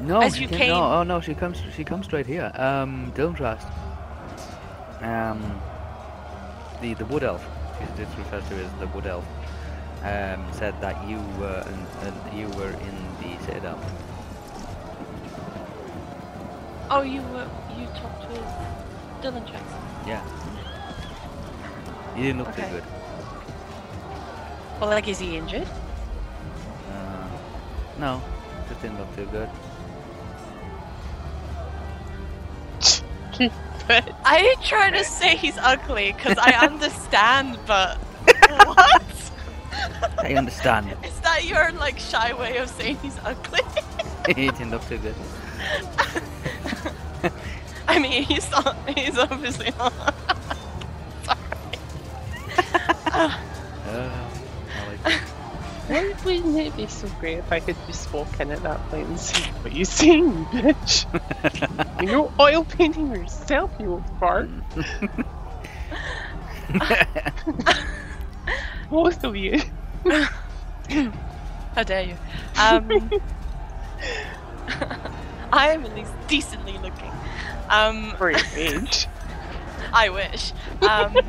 [SPEAKER 1] No,
[SPEAKER 3] As
[SPEAKER 1] she
[SPEAKER 3] you
[SPEAKER 1] came,
[SPEAKER 3] came-
[SPEAKER 1] No, oh no, she comes. She comes straight here. Um, Dilmtrast. Um, the the wood elf. It's referred to as the wood elf. Um, said that you were and, and you were in the citadel.
[SPEAKER 3] Oh, you were you talked with Dylan checks.
[SPEAKER 1] Yeah. He didn't look
[SPEAKER 3] Okay.
[SPEAKER 1] too good.
[SPEAKER 3] Well, like, is he injured?
[SPEAKER 1] Uh, no, just didn't look too good.
[SPEAKER 2] But
[SPEAKER 3] I ain't trying to say he's ugly because I understand, but what?
[SPEAKER 1] I understand.
[SPEAKER 3] Is that your like shy way of saying he's ugly?
[SPEAKER 1] he didn't look too good.
[SPEAKER 3] I mean, he's not. He's obviously not.
[SPEAKER 1] Uh, I like
[SPEAKER 2] why wouldn't it be so great if I could just walk in at that point and see What you saying, you bitch? you know, oil painting yourself, you old fart. Both of you.
[SPEAKER 3] How dare you? Um, I am at least decently looking. Um,
[SPEAKER 2] For age.
[SPEAKER 3] I wish. Um,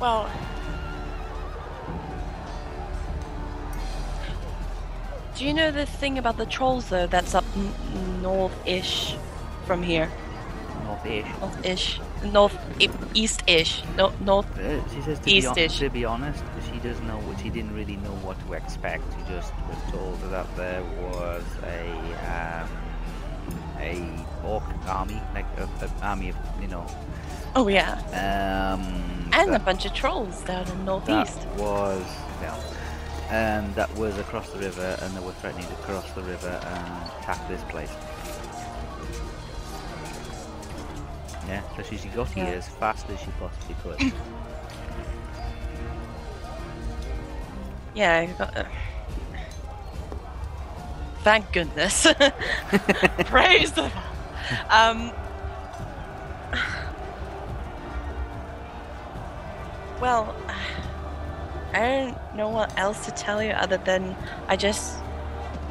[SPEAKER 3] well, do you know the thing about the trolls though? That's up north-ish from here,
[SPEAKER 1] North-ish.
[SPEAKER 3] north-ish, north east-ish, no, north.
[SPEAKER 1] Uh, she says to be, hon-
[SPEAKER 3] East-ish.
[SPEAKER 1] to be honest, doesn't know what she didn't really know what to expect. He just was told that there was a um, a orc army, like a, a army of you know,
[SPEAKER 3] Oh yeah,
[SPEAKER 1] um,
[SPEAKER 3] and a bunch of trolls down in northeast.
[SPEAKER 1] that was yeah, um, that was across the river, and they were threatening to cross the river and attack this place. Yeah, so she, got here
[SPEAKER 3] Yeah.
[SPEAKER 1] as fast as she possibly could.
[SPEAKER 3] Yeah, I got. Uh... Thank goodness. Praise the. Um. Well, I don't know what else to tell you other than I just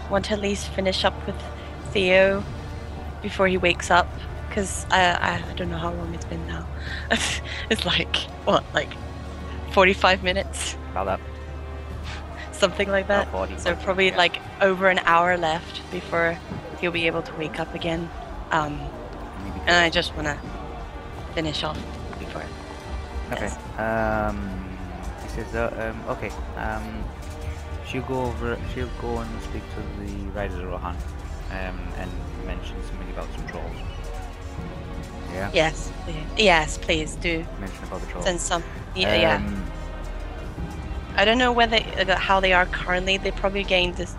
[SPEAKER 3] want to at least finish up with Theo before he wakes up. Because I, I don't know how long it's been now. it's like, what, like 45 minutes?
[SPEAKER 1] About that.
[SPEAKER 3] Something like that.
[SPEAKER 1] About 40,
[SPEAKER 3] So probably
[SPEAKER 1] yeah.
[SPEAKER 3] like over an hour left before he'll be able to wake up again. Um, and I just want to finish off before.
[SPEAKER 1] Okay.
[SPEAKER 3] Yes.
[SPEAKER 1] Um, he says, uh, um, okay. Um, she'll go over. She'll go and speak to the riders of Rohan, um, and mention something about some trolls. Yeah.
[SPEAKER 3] Yes, please. yes, please do
[SPEAKER 1] Mention about the trolls.
[SPEAKER 3] send some. Yeah, yeah. I don't know whether uh, how they are currently. They're probably getting dis-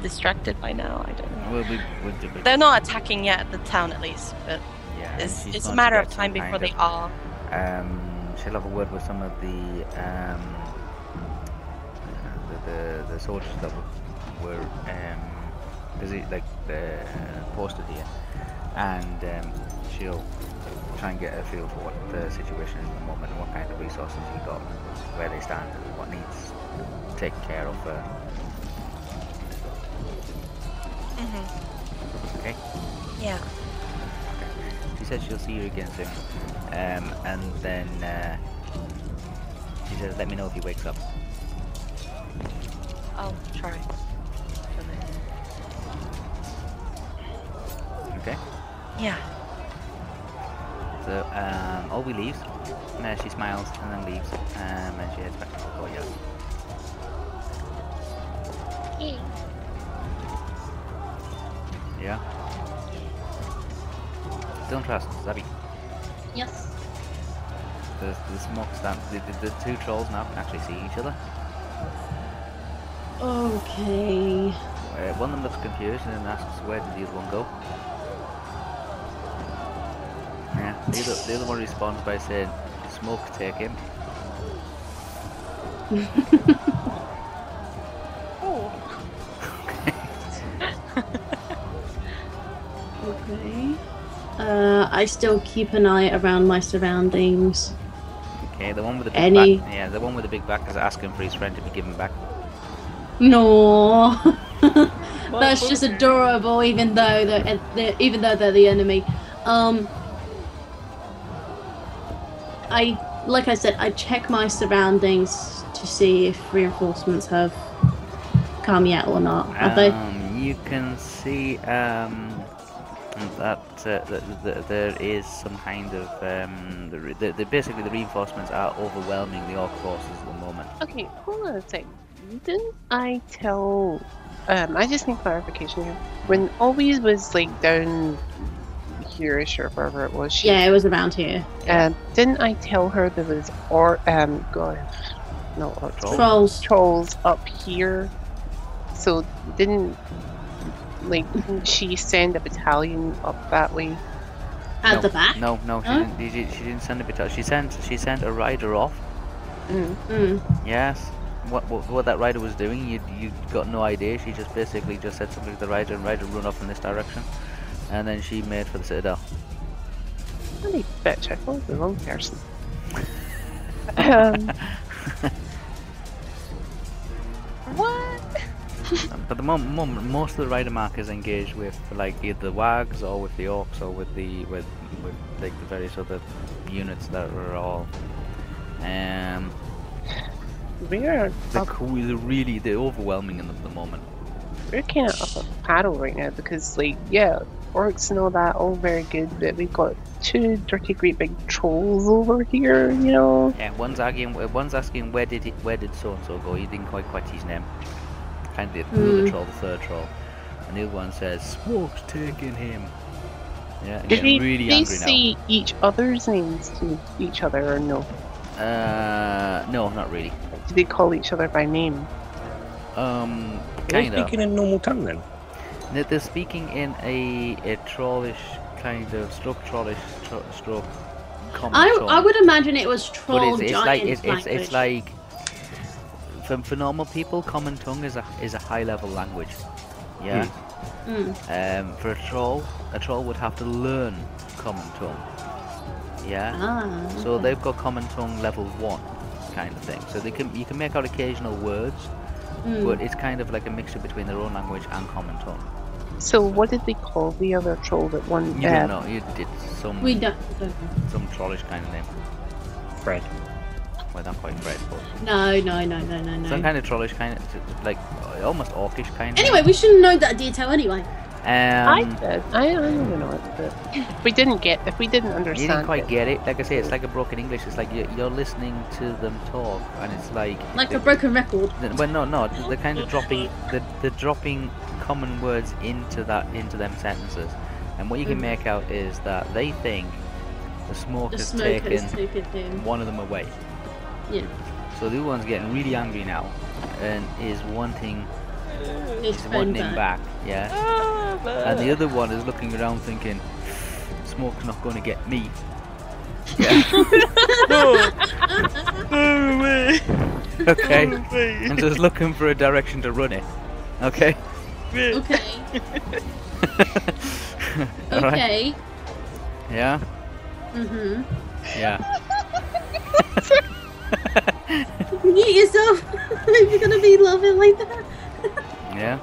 [SPEAKER 3] distracted by now. I don't know.
[SPEAKER 1] Well, we, we, we,
[SPEAKER 3] They're not attacking yet the town at least, but
[SPEAKER 1] yeah,
[SPEAKER 3] it's it's a matter of time before
[SPEAKER 1] kind
[SPEAKER 3] they
[SPEAKER 1] of-
[SPEAKER 3] are.
[SPEAKER 1] Um, she'll have a word with some of the um, the, the the soldiers that were, were um, busy, like uh, posted here, and um, she'll try and get a feel for what the situation is at the moment and what kind of resources you got, where they stand, and what needs taken care of. Uh,
[SPEAKER 3] hmm
[SPEAKER 1] okay.
[SPEAKER 3] Yeah.
[SPEAKER 1] She says she'll see you again soon. Um, and then uh, she says, let me know if he wakes up.
[SPEAKER 3] I'll try.
[SPEAKER 1] Okay?
[SPEAKER 3] Yeah.
[SPEAKER 1] So, um, Obi leaves. Uh, she smiles and then leaves. Um, and she heads back to the courtyard. Yeah? Don't trust Zabi.
[SPEAKER 5] Yes.
[SPEAKER 1] The, the smoke stand. The, the, the two trolls now can actually see each other.
[SPEAKER 5] Okay.
[SPEAKER 1] Uh, one of them looks confused and then asks where did the other one go. The other, the other one responds by saying, smoke take him.
[SPEAKER 3] Oh.
[SPEAKER 5] Okay. Uh, I still keep an eye around my surroundings.
[SPEAKER 1] Okay, the one with the big
[SPEAKER 5] Any-
[SPEAKER 1] back. Yeah, the one with the big back is asking for his friend to be given back.
[SPEAKER 5] No. That's just adorable, even though they're, they're even though they're the enemy. Um, I like I said, I check my surroundings to see if reinforcements have come yet or not. Have they?
[SPEAKER 1] Um, you can see um, that, uh, that, that there is some kind of um, the, the, the basically the reinforcements are overwhelming the orc forces at the moment.
[SPEAKER 2] Okay, hold on a second. Didn't I tell? Um, I just need clarification here. When Always was like down here-ish or wherever it was, she,
[SPEAKER 5] Yeah, it was around here.
[SPEAKER 2] Um, didn't I tell her there was or um, God, no, orcs,
[SPEAKER 1] Trolls?
[SPEAKER 5] Trolls.
[SPEAKER 2] trolls up here? So didn't like didn't she send a battalion up that way?
[SPEAKER 5] At
[SPEAKER 1] no,
[SPEAKER 5] the back.
[SPEAKER 1] No, no, she
[SPEAKER 5] Huh?
[SPEAKER 1] didn't. She, she didn't send a battalion. She sent she sent a rider off.
[SPEAKER 2] Mm.
[SPEAKER 5] Mm.
[SPEAKER 1] Yes. What, what what that rider was doing, you you got no idea. She just basically just said something to the rider, and rider run off in this direction, and then she made for the citadel.
[SPEAKER 2] Bloody bitch! I followed the wrong person. um, what?
[SPEAKER 1] But the moment, most of the rider mark is engaged with like either the wags or with the orcs or with the with with like the various other units that are all um
[SPEAKER 2] We're
[SPEAKER 1] the cool the really the overwhelming in the, the moment.
[SPEAKER 2] we're kind of up a paddle right now because, like, yeah, orcs and all that, all very good, but we've got two dirty, great big trolls over here. You know.
[SPEAKER 1] Yeah, one's arguing. One's asking where did he, where did so and so go? He didn't quite catch his name. Kind of the other
[SPEAKER 5] Hmm.
[SPEAKER 1] troll, the third troll, and the other one says smoke's taking him. Yeah, and
[SPEAKER 2] Did
[SPEAKER 1] getting
[SPEAKER 2] they,
[SPEAKER 1] really
[SPEAKER 2] they
[SPEAKER 1] angry now.
[SPEAKER 2] say each other's names to each other or no?
[SPEAKER 1] Uh, no, not really.
[SPEAKER 2] Do they call each other by name?
[SPEAKER 1] Um,
[SPEAKER 4] Are they
[SPEAKER 1] kind of.
[SPEAKER 4] speaking in normal tongue then?
[SPEAKER 1] They're, they're speaking in a, a trollish kind of stroke trollish tro- stroke common
[SPEAKER 5] I,
[SPEAKER 1] tone.
[SPEAKER 5] I would imagine it was
[SPEAKER 1] but
[SPEAKER 5] troll
[SPEAKER 1] it's, it's
[SPEAKER 5] giant
[SPEAKER 1] like it's, it's, it's like for, for normal people, common tongue is a is a high level language. Yeah.
[SPEAKER 5] Mm.
[SPEAKER 1] Um, for a troll, a troll would have to learn common tongue. Yeah.
[SPEAKER 5] Ah.
[SPEAKER 1] So
[SPEAKER 5] okay.
[SPEAKER 1] they've got common tongue level one, kind of thing. So they can you can make out occasional words,
[SPEAKER 5] Mm.
[SPEAKER 1] but it's kind of like a mixture between their own language and common tongue.
[SPEAKER 2] So what did they call the other troll that one?
[SPEAKER 1] You
[SPEAKER 2] uh,
[SPEAKER 1] don't know. You did some
[SPEAKER 5] we don't, don't know.
[SPEAKER 1] some trollish kind of name.
[SPEAKER 4] Fred.
[SPEAKER 1] Well, not quite Fred, but
[SPEAKER 5] No, no, no, no, no, no.
[SPEAKER 1] some kind of trollish kind of like uh, almost orcish kind.
[SPEAKER 5] Anyway, we shouldn't know that detail anyway.
[SPEAKER 2] I
[SPEAKER 1] um,
[SPEAKER 2] did. I, I don't even know it, but if we didn't get, if we didn't understand, you
[SPEAKER 1] didn't quite
[SPEAKER 2] it,
[SPEAKER 1] get it. Like I say, it's like a broken English. It's like you're, you're listening to them talk, and it's like
[SPEAKER 5] Like
[SPEAKER 1] they-
[SPEAKER 5] a broken record.
[SPEAKER 1] th- Well, no, no. They're kind of dropping. They're, they're dropping common words into that into them sentences, and what you can
[SPEAKER 5] Mhm.
[SPEAKER 1] make out is that they think the smoke
[SPEAKER 5] The
[SPEAKER 1] has
[SPEAKER 5] smoke
[SPEAKER 1] taken
[SPEAKER 5] has taken
[SPEAKER 1] one of them away.
[SPEAKER 5] Yeah.
[SPEAKER 1] So the other one's getting really angry now, and is wanting
[SPEAKER 5] His
[SPEAKER 1] is
[SPEAKER 5] phone
[SPEAKER 1] wanting him
[SPEAKER 5] back.
[SPEAKER 1] back. Yeah. And the other one is looking around thinking, smoke's not going to get me. Yeah. okay. And just looking for a direction to run it. Okay.
[SPEAKER 5] Okay.
[SPEAKER 1] Alright.
[SPEAKER 5] Okay.
[SPEAKER 1] Yeah.
[SPEAKER 5] Mm-hmm.
[SPEAKER 1] Yeah.
[SPEAKER 5] Mute yourself you're gonna be loving like that.
[SPEAKER 1] Yeah.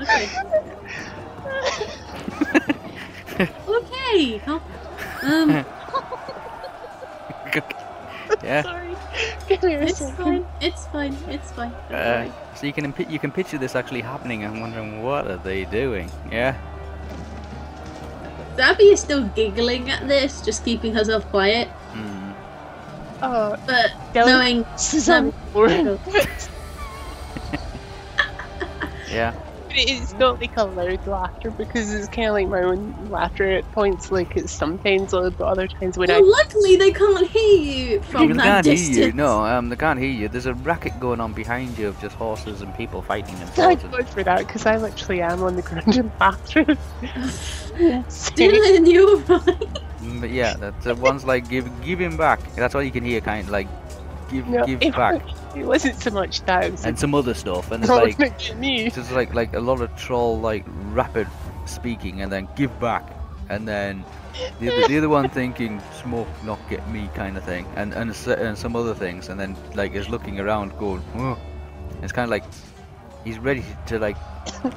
[SPEAKER 5] Okay. okay. Oh, Um,
[SPEAKER 1] yeah.
[SPEAKER 2] sorry, give me a
[SPEAKER 5] it's fine. It's fine. It's fine.
[SPEAKER 1] Uh, so you can you can picture this actually happening I'm wondering what are they doing? Yeah.
[SPEAKER 5] Zabby is still giggling at this, just keeping herself quiet.
[SPEAKER 1] Hmm.
[SPEAKER 2] Oh,
[SPEAKER 5] But
[SPEAKER 2] Dylan,
[SPEAKER 5] knowing
[SPEAKER 2] Suzanne,
[SPEAKER 5] no.
[SPEAKER 1] Yeah.
[SPEAKER 2] it's not like a loud laughter because it's kind of like my own laughter at points. Like it's sometimes loud, but other times when I
[SPEAKER 5] well, luckily they can't hear you from
[SPEAKER 1] They
[SPEAKER 5] that
[SPEAKER 1] can't
[SPEAKER 5] distance.
[SPEAKER 1] hear you. No, um, they can't hear you. There's a racket going on behind you of just horses and people fighting
[SPEAKER 2] Thank
[SPEAKER 1] themselves. and-
[SPEAKER 2] God for that because I literally am on the ground in bathroom.
[SPEAKER 5] Dylan, you're right.
[SPEAKER 1] Mm, But yeah, that's the one's like give give him back. That's all you can hear, kind of like give
[SPEAKER 2] No,
[SPEAKER 1] give
[SPEAKER 2] it,
[SPEAKER 1] back
[SPEAKER 2] It wasn't so much that.
[SPEAKER 1] And
[SPEAKER 2] like,
[SPEAKER 1] some other stuff. And it's like
[SPEAKER 2] look me.
[SPEAKER 1] it's just like like a lot of troll like rapid speaking and then give back and then the other, the other one thinking smoke not get me kind of thing and and, and some other things and then like is looking around going oh. it's kind of like he's ready to like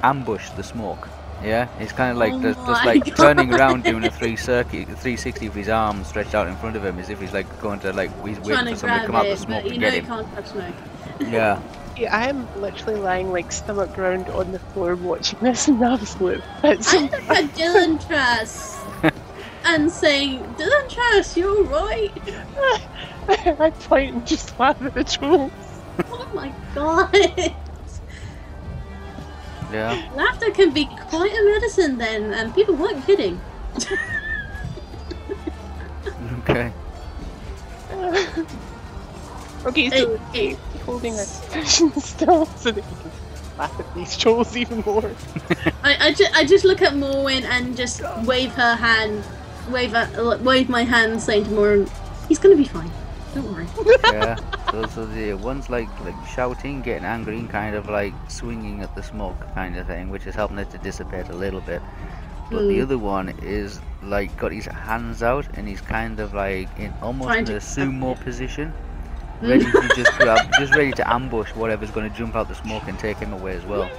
[SPEAKER 1] ambush the smoke yeah he's kind of like
[SPEAKER 5] Oh
[SPEAKER 1] just, just
[SPEAKER 5] my
[SPEAKER 1] like turning around doing a three circuit 360 with his arms stretched out in front of him as if he's like going to like he's
[SPEAKER 5] Trying
[SPEAKER 1] waiting for someone to
[SPEAKER 5] grab
[SPEAKER 1] come out the
[SPEAKER 5] it,
[SPEAKER 1] smoke
[SPEAKER 5] but
[SPEAKER 1] and
[SPEAKER 5] you know
[SPEAKER 1] get
[SPEAKER 5] you
[SPEAKER 1] him
[SPEAKER 5] can't touch smoke.
[SPEAKER 1] Yeah.
[SPEAKER 2] Yeah, I am literally lying like stomach ground on the floor watching this in absolute fits.
[SPEAKER 5] I look at Dylan Trass and saying, Dylan Trass, you're right.
[SPEAKER 2] I point and just laugh at the trolls.
[SPEAKER 5] Oh my god.
[SPEAKER 1] Yeah.
[SPEAKER 5] Laughter can be quite a medicine then, and people weren't kidding.
[SPEAKER 1] Okay.
[SPEAKER 2] okay,
[SPEAKER 5] Hey,
[SPEAKER 2] so
[SPEAKER 5] hey.
[SPEAKER 2] holding a position still so that you can laugh at these trolls even more.
[SPEAKER 5] I, I, ju- I just look at Morwen and just wave her hand, wave at, wave my hand, saying to Morwen, he's gonna be fine. Don't worry.
[SPEAKER 1] Yeah. So, so the one's like like shouting, getting angry, and kind of like swinging at the smoke, kind of thing, which is helping it to dissipate a little bit. But the
[SPEAKER 5] Mm.
[SPEAKER 1] other one is like got his hands out, and he's kind of like in almost
[SPEAKER 5] Trying
[SPEAKER 1] in
[SPEAKER 5] to-
[SPEAKER 1] a sumo position, ready to just grab, just ready to ambush whatever's going to jump out the smoke and take him away as well.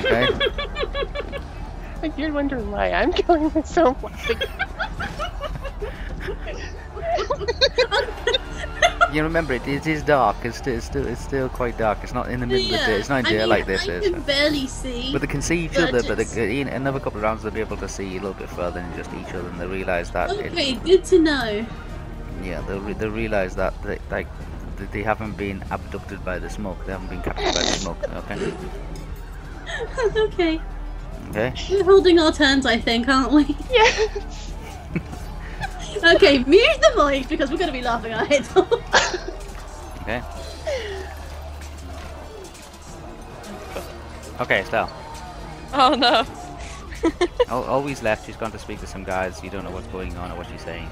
[SPEAKER 1] Okay.
[SPEAKER 2] Like you're wondering why I'm killing myself laughing.
[SPEAKER 1] You remember it, it is dark. It's still, it's still, it's still quite dark. It's not in the middle of the day. It's not in
[SPEAKER 5] I
[SPEAKER 1] day
[SPEAKER 5] mean,
[SPEAKER 1] like this
[SPEAKER 5] I
[SPEAKER 1] is.
[SPEAKER 5] can barely see.
[SPEAKER 1] But they can see each other, but
[SPEAKER 5] it's-
[SPEAKER 1] they, in another couple of rounds they'll be able to see a little bit further than just each other, and they realise that. it-
[SPEAKER 5] Okay, good to know.
[SPEAKER 1] yeah, they'll re- they realise that they, like that they haven't been abducted by the smoke. They haven't been captured by the smoke. Okay.
[SPEAKER 5] okay,
[SPEAKER 1] Okay.
[SPEAKER 5] we're holding our turns, I think, aren't we?
[SPEAKER 2] Yeah.
[SPEAKER 5] Okay, mute the mic because we're gonna be laughing our heads off.
[SPEAKER 1] Okay. Okay, Estelle.
[SPEAKER 3] Oh no.
[SPEAKER 1] Always left. She's gone to speak to some guys. You don't know what's going on or what she's saying.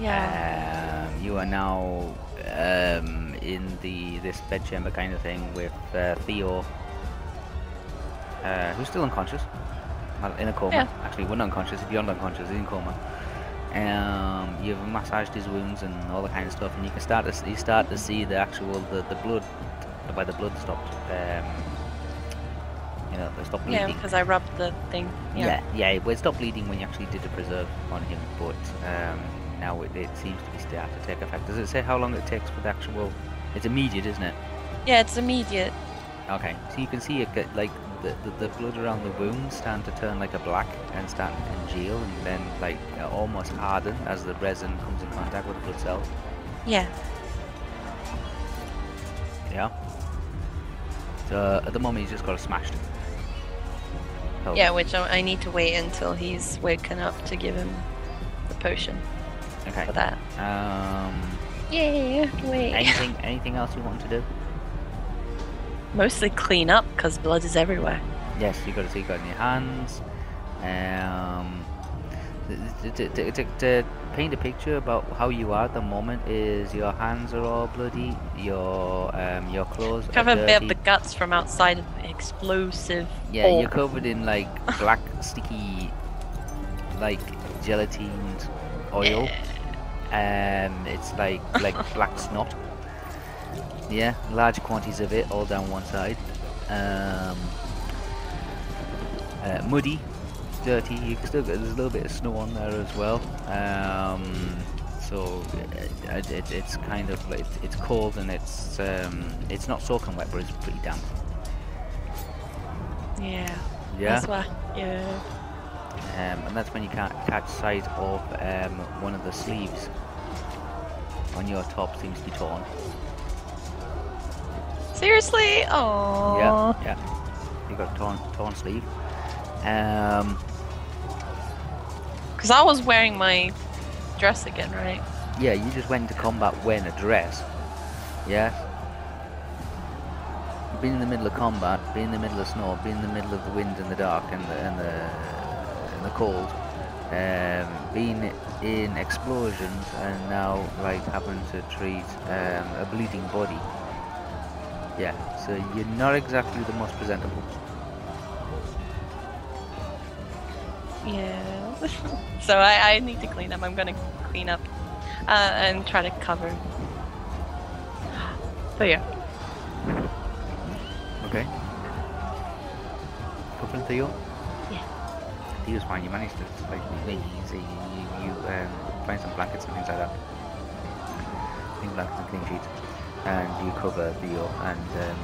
[SPEAKER 3] Yeah.
[SPEAKER 1] Um, you are now um, in the this bedchamber kind of thing with uh, Theo, uh, who's still unconscious, well, in a coma.
[SPEAKER 3] Yeah.
[SPEAKER 1] Actually, one unconscious, beyond unconscious, he's in coma. Um, you've massaged his wounds and all that kind of stuff, and you can start to you start to see the actual the, the blood, where the blood stopped. Um, you know, they stopped bleeding.
[SPEAKER 3] Yeah, because I rubbed the thing.
[SPEAKER 1] Yeah, yeah, well, it stopped bleeding when you actually did the preserve on him, but um, now it, it seems to be starting to take effect. Does it say how long it takes for the actual? It's immediate, isn't it?
[SPEAKER 3] Yeah, it's immediate.
[SPEAKER 1] Okay, so you can see it get like the, the, the blood around the wounds starting to turn like a black and start to congeal and then like almost harden as the resin comes in contact with the blood cells.
[SPEAKER 3] Yeah.
[SPEAKER 1] Yeah. So at the moment he's just got a smashed. Oh,
[SPEAKER 3] Yeah, which I, I need to wait until he's woken up to give him the potion
[SPEAKER 1] Okay.
[SPEAKER 3] for that.
[SPEAKER 1] Um.
[SPEAKER 3] Yeah, wait.
[SPEAKER 1] Anything? anything else you want to do?
[SPEAKER 3] Mostly clean up because blood is everywhere.
[SPEAKER 1] Yes, you got to see God in your hands. Um, to, to, to, to, paint a picture about how you are at the moment is your hands are all bloody, your um, your clothes are
[SPEAKER 3] Cover a bit of the guts from outside of explosive.
[SPEAKER 1] Yeah,
[SPEAKER 3] hole.
[SPEAKER 1] you're covered in like black sticky, like gelatined oil. Yeah. Um, it's like like black snot. Yeah, large quantities of it all down one side. Um, uh, muddy, dirty. You can still get, there's a little bit of snow on there as well. Um, so uh, it, it, it's kind of like it's cold and it's um, it's not soaking wet, but it's pretty damp.
[SPEAKER 3] Yeah.
[SPEAKER 1] Yeah.
[SPEAKER 3] That's why. Yeah.
[SPEAKER 1] um, and that's when you can't catch sight of um, one of the sleeves on your top seems to be torn.
[SPEAKER 3] Seriously? Oh.
[SPEAKER 1] Yeah, yeah. You got a torn, torn sleeve. Um,
[SPEAKER 3] Because I was wearing my dress again, right?
[SPEAKER 1] yeah, you just went into combat wearing a dress. Yeah. Being in the middle of combat, being in the middle of snow, being in the middle of the wind and the dark and the and the, and the cold, um, being in explosions and now like having to treat um, a bleeding body. Yeah, so you're not exactly the most presentable.
[SPEAKER 3] Yeah. so I, I need to clean up. I'm gonna clean up uh, and try to cover. But yeah.
[SPEAKER 1] Okay. Covering Theo?
[SPEAKER 3] Yeah.
[SPEAKER 1] Theo's fine. You managed to like it easy. You, you um, find some blankets and things like that. Clean blankets and clean sheets. And you cover Theo and um,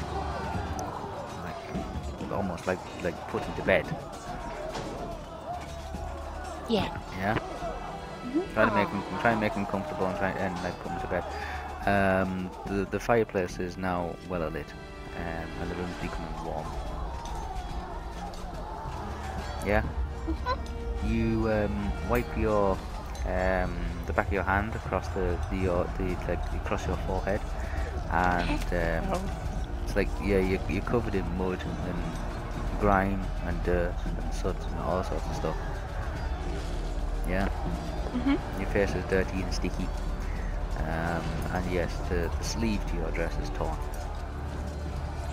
[SPEAKER 1] like almost like like put him to bed.
[SPEAKER 3] Yeah.
[SPEAKER 1] Yeah. Try to make him try and make him comfortable and try and like put him to bed. Um, the the fireplace is now well lit, um, and the room's becoming warm. Yeah. You um, wipe your um, the back of your hand across the the, your, the like across your forehead, and um, it's like yeah you you're covered in mud and grime and dirt and soot and all sorts of stuff. Yeah. Your face is dirty and sticky. Um, and yes, the, the sleeve to your dress is torn.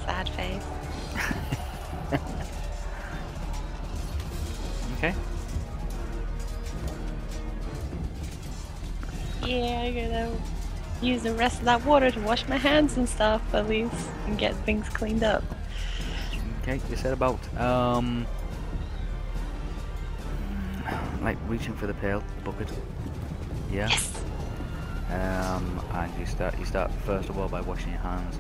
[SPEAKER 3] Sad face.
[SPEAKER 1] Okay.
[SPEAKER 3] Yeah, I gotta use the rest of that water to wash my hands and stuff at least and get things cleaned up.
[SPEAKER 1] Okay, you set about um mm, like reaching for the pail, the bucket. Yeah.
[SPEAKER 3] Yes.
[SPEAKER 1] Um, and you start you start first of all by washing your hands,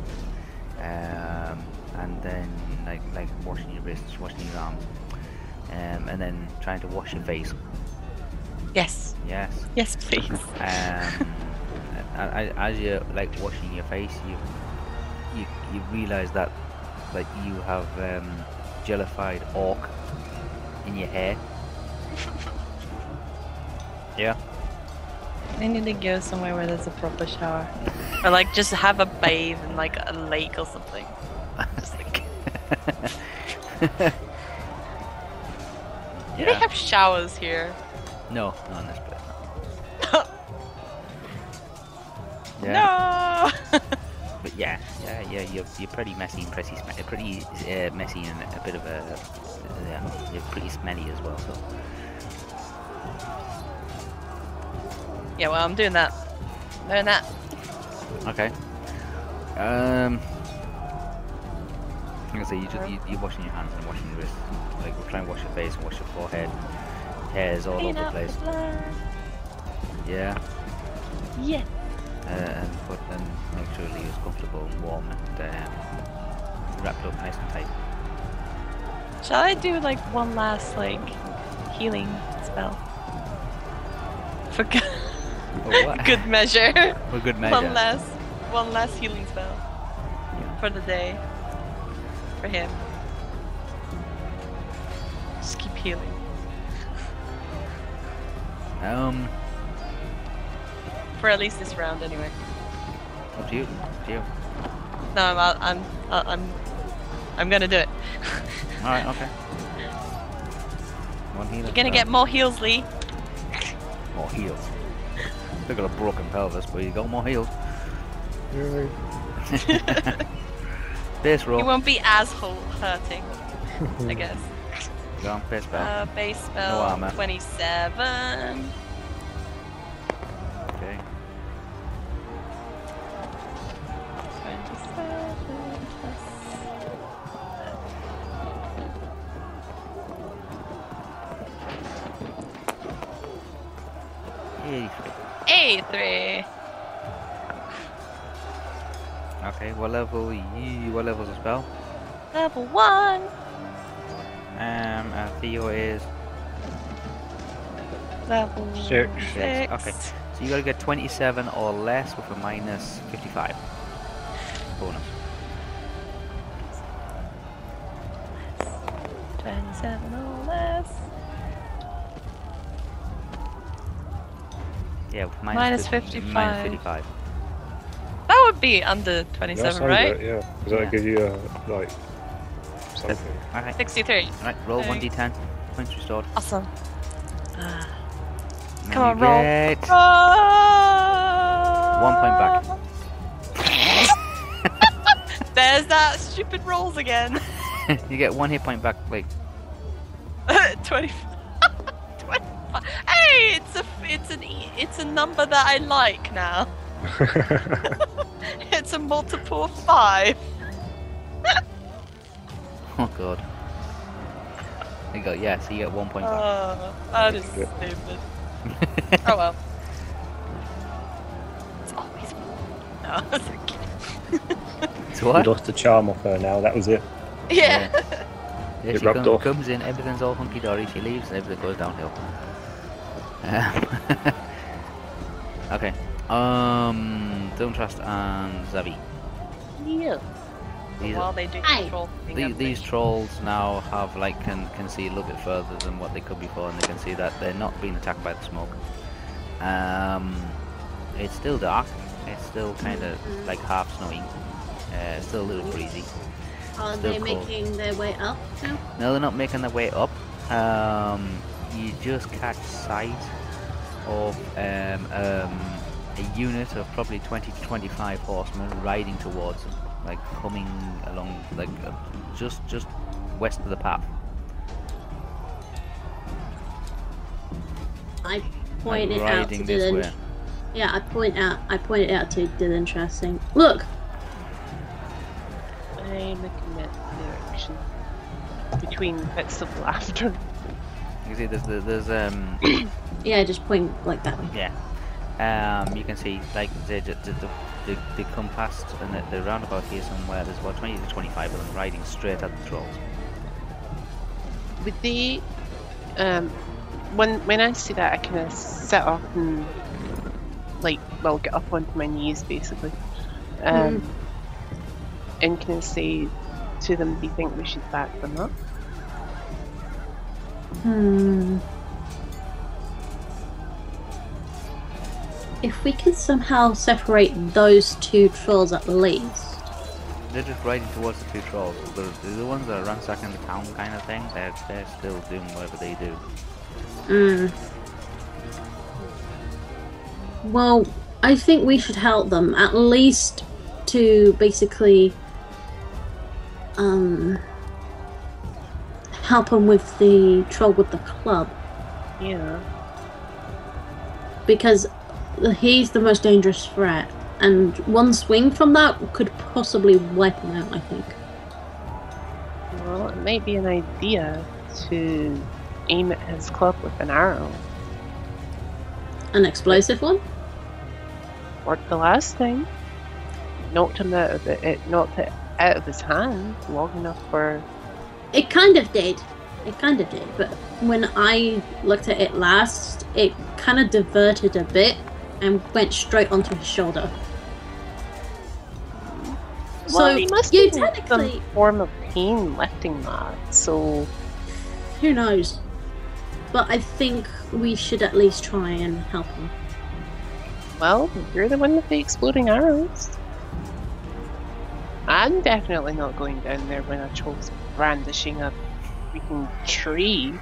[SPEAKER 1] um, and then like like washing your wrists, washing your arms, um, and then trying to wash your face.
[SPEAKER 3] Yes.
[SPEAKER 1] Yes.
[SPEAKER 3] Yes, please.
[SPEAKER 1] Um, and I- as you're like washing your face, you you you realize that like you have um, jellified orc in your hair. yeah.
[SPEAKER 3] I need to go somewhere where there's a proper shower. Or like just have a bathe in like a lake or something. I just like Do they have showers here?
[SPEAKER 1] No, not in this place. Yeah.
[SPEAKER 3] No.
[SPEAKER 1] But yeah, yeah, yeah, you're, you're pretty messy and pretty sm- pretty uh, messy and a bit of a yeah, you're pretty smelly as well. So
[SPEAKER 3] yeah, well, I'm doing that. Doing that.
[SPEAKER 1] okay. Um, Like gonna say you just you, you're washing your hands and washing your wrists. Like we'll try and wash your face and wash your forehead. Hairs all
[SPEAKER 3] Clean
[SPEAKER 1] over the place.
[SPEAKER 3] blood.
[SPEAKER 1] Yeah.
[SPEAKER 3] Yeah.
[SPEAKER 1] Uh, and put and make sure it leaves comfortable and warm and um, wrapped up nice and tight.
[SPEAKER 3] Shall I do like one last like healing spell? For good, good measure.
[SPEAKER 1] For good measure.
[SPEAKER 3] One last, one last healing spell
[SPEAKER 1] Yeah.
[SPEAKER 3] for the day. For him. Just keep healing.
[SPEAKER 1] Um,
[SPEAKER 3] For at least this round, anyway.
[SPEAKER 1] up to you. Up to you.
[SPEAKER 3] No, I'm, I'm, I'm, I'm, I'm gonna do it.
[SPEAKER 1] All right. Okay. One healer.
[SPEAKER 3] You're gonna get more heals, Lee.
[SPEAKER 1] more heals. Still got a broken pelvis, but you got more heals.
[SPEAKER 4] Yay.
[SPEAKER 1] Base
[SPEAKER 3] It
[SPEAKER 1] roll.
[SPEAKER 3] won't be as hurting, I guess.
[SPEAKER 1] Go on, base spell.
[SPEAKER 3] Uh, base spell
[SPEAKER 1] armor.
[SPEAKER 3] 27.
[SPEAKER 1] Spell?
[SPEAKER 3] Level 1.
[SPEAKER 1] Um, uh, Theo is
[SPEAKER 3] Level
[SPEAKER 4] Six.
[SPEAKER 3] 6.
[SPEAKER 1] Okay. So you gotta get 27 or less with a minus 55 bonus.
[SPEAKER 3] 27 or less.
[SPEAKER 1] Yeah, with
[SPEAKER 3] Minus
[SPEAKER 1] fif-
[SPEAKER 3] 55.
[SPEAKER 1] Minus 55.
[SPEAKER 3] That would be under 27, right?
[SPEAKER 4] good, Yeah, because
[SPEAKER 1] Yeah.
[SPEAKER 4] that give you a, like something.
[SPEAKER 1] Okay.
[SPEAKER 3] 63.
[SPEAKER 1] Right. Roll
[SPEAKER 3] Okay.
[SPEAKER 1] 1d10. Points restored.
[SPEAKER 3] Awesome. Ah.
[SPEAKER 1] And
[SPEAKER 3] Come on,
[SPEAKER 1] you
[SPEAKER 3] roll.
[SPEAKER 1] get
[SPEAKER 3] One
[SPEAKER 1] point back.
[SPEAKER 3] There's that stupid rolls again.
[SPEAKER 1] you get one hit point back. Like
[SPEAKER 3] 20. 25. Hey, it's a it's an e- it's a number that I like now. It's a multiple of five.
[SPEAKER 1] oh god. There you go. Yeah. So you get one point back.
[SPEAKER 3] Oh, that is stupid. Oh well. It's always no. it's okay.
[SPEAKER 1] To
[SPEAKER 4] We
[SPEAKER 1] what?
[SPEAKER 4] lost the charm off her now. That was it.
[SPEAKER 3] Yeah.
[SPEAKER 1] Yeah,
[SPEAKER 4] It
[SPEAKER 1] she
[SPEAKER 4] rubbed
[SPEAKER 1] come-
[SPEAKER 4] off.
[SPEAKER 1] comes in, everything's all hunky dory. She leaves, and everything goes downhill. Um, okay. Um, Don't Trust and Zavi.
[SPEAKER 2] Yeah.
[SPEAKER 1] These,
[SPEAKER 3] While they do
[SPEAKER 5] Aye.
[SPEAKER 3] control.
[SPEAKER 1] the, these trolls now have like can can see a little bit further than what they could before, and they can see that they're not being attacked by the smoke. Um, it's still dark. It's still kind of like half snowy. Uh, it's still a little breezy.
[SPEAKER 5] Are
[SPEAKER 1] Still
[SPEAKER 5] they
[SPEAKER 1] cold.
[SPEAKER 5] making their way up now?
[SPEAKER 1] No, they're not making their way up. Um, you just catch sight of um, um, a unit of probably 20 to 25 horsemen riding towards them, like coming along, like uh, just just west of the path.
[SPEAKER 5] I
[SPEAKER 1] like,
[SPEAKER 5] point it out to
[SPEAKER 1] riding
[SPEAKER 5] Dylan.
[SPEAKER 1] way.
[SPEAKER 5] Yeah, I point out. I point it out to Dylan Trusting. Look,
[SPEAKER 2] I'm looking at the direction between bits of laughter.
[SPEAKER 1] You see, there's the- there's um
[SPEAKER 5] yeah, just point like that way.
[SPEAKER 1] yeah. Um, you can see like they they, they, they, they come past and the, the roundabout here somewhere. There's about 20 to 25 of them riding straight at the trolls.
[SPEAKER 2] Would they, um, when when I see that, I kind of sit up and like, well, get up onto my knees basically, um, and kind of say to them, "Do you think we should back them up?"
[SPEAKER 5] Hmm. If we can somehow separate those two trolls at least.
[SPEAKER 1] They're just riding towards the two trolls. The, the ones that are ransacking the town kind of thing, they're, they're still doing whatever they do.
[SPEAKER 5] Hmm. Well, I think we should help them at least to basically um help them with the troll with the club
[SPEAKER 2] Yeah.
[SPEAKER 5] because he's the most dangerous threat and one swing from that could possibly wipe him out i think
[SPEAKER 2] Well, it may be an idea to aim at his club with an arrow.
[SPEAKER 5] an explosive one
[SPEAKER 2] Worked the last time. Knocked him out of it. It knocked it out of his hand long enough for.
[SPEAKER 5] It kind of did. It kind of did. But when I looked at it last, it kind of diverted a bit and went straight onto his shoulder. So
[SPEAKER 2] he must
[SPEAKER 5] you
[SPEAKER 2] be
[SPEAKER 5] technically,
[SPEAKER 2] some form of pain lifting that. So
[SPEAKER 5] who knows? But I think we should at least try and help him.
[SPEAKER 2] Well, you're the one with the exploding arrows. I'm definitely not going down there when a troll's brandishing a freaking tree.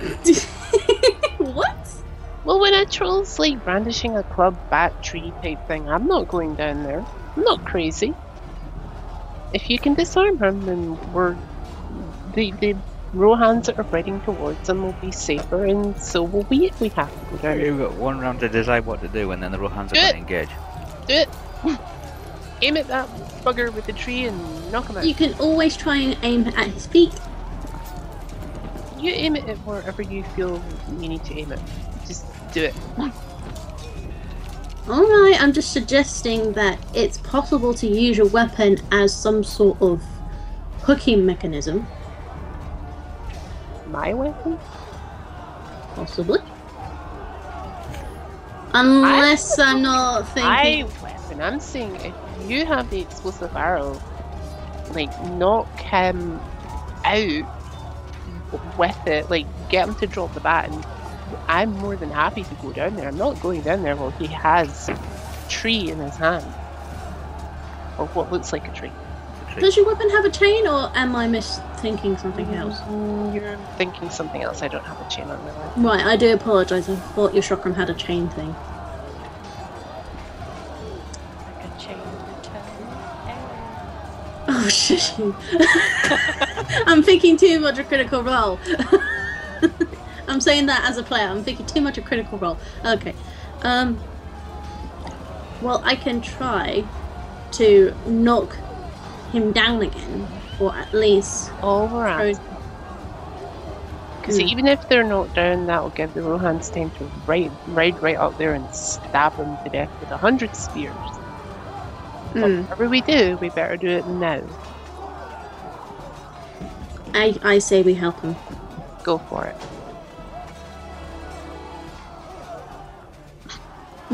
[SPEAKER 5] what?
[SPEAKER 2] Well, when a troll's like brandishing a club bat tree type thing, I'm not going down there. I'm not crazy. If you can disarm him, then we're the the Rohans that are riding towards him will be safer, and so will we if we have to go down there.
[SPEAKER 1] You've got one round to decide what to do, and then the Rohans are
[SPEAKER 2] Do
[SPEAKER 1] going to engage.
[SPEAKER 2] Do it. Aim at that bugger with the tree and knock him out.
[SPEAKER 5] You can always try and aim at his feet.
[SPEAKER 2] You aim it at wherever you feel you need to aim it. Just do it.
[SPEAKER 5] Alright, I'm just suggesting that it's possible to use your weapon as some sort of hooking mechanism,
[SPEAKER 2] My weapon?
[SPEAKER 5] possibly. Unless I'm not thinking.
[SPEAKER 2] My weapon. I'm saying if you have the explosive arrow, like knock him out with it, like get him to drop the bat, and I'm more than happy to go down there. I'm not going down there while he has a tree in his hand, or what looks like a tree.
[SPEAKER 1] A tree.
[SPEAKER 5] Does your weapon have a chain, or am I misthinking something else?
[SPEAKER 2] Mm, You're thinking something else. I don't have a chain on my weapon.
[SPEAKER 5] Right, I do apologise. I thought your chakram had a chain thing.
[SPEAKER 3] Like a chain return. arrow.
[SPEAKER 5] Oh shit! I'm thinking too much of Critical Role. I'm saying that as a player. I'm thinking too much of Critical Role. Okay. Um. Well, I can try to knock him down again, or at least
[SPEAKER 2] All we're
[SPEAKER 5] throw.
[SPEAKER 2] at. Because
[SPEAKER 5] Hmm.
[SPEAKER 2] even if they're knocked down, that'll give the Rohans time to ride, ride right up there and stab them to death with a hundred spears.
[SPEAKER 5] Mm.
[SPEAKER 2] Whatever we do, we better do it now.
[SPEAKER 5] I, I say we help him.
[SPEAKER 2] Go for it.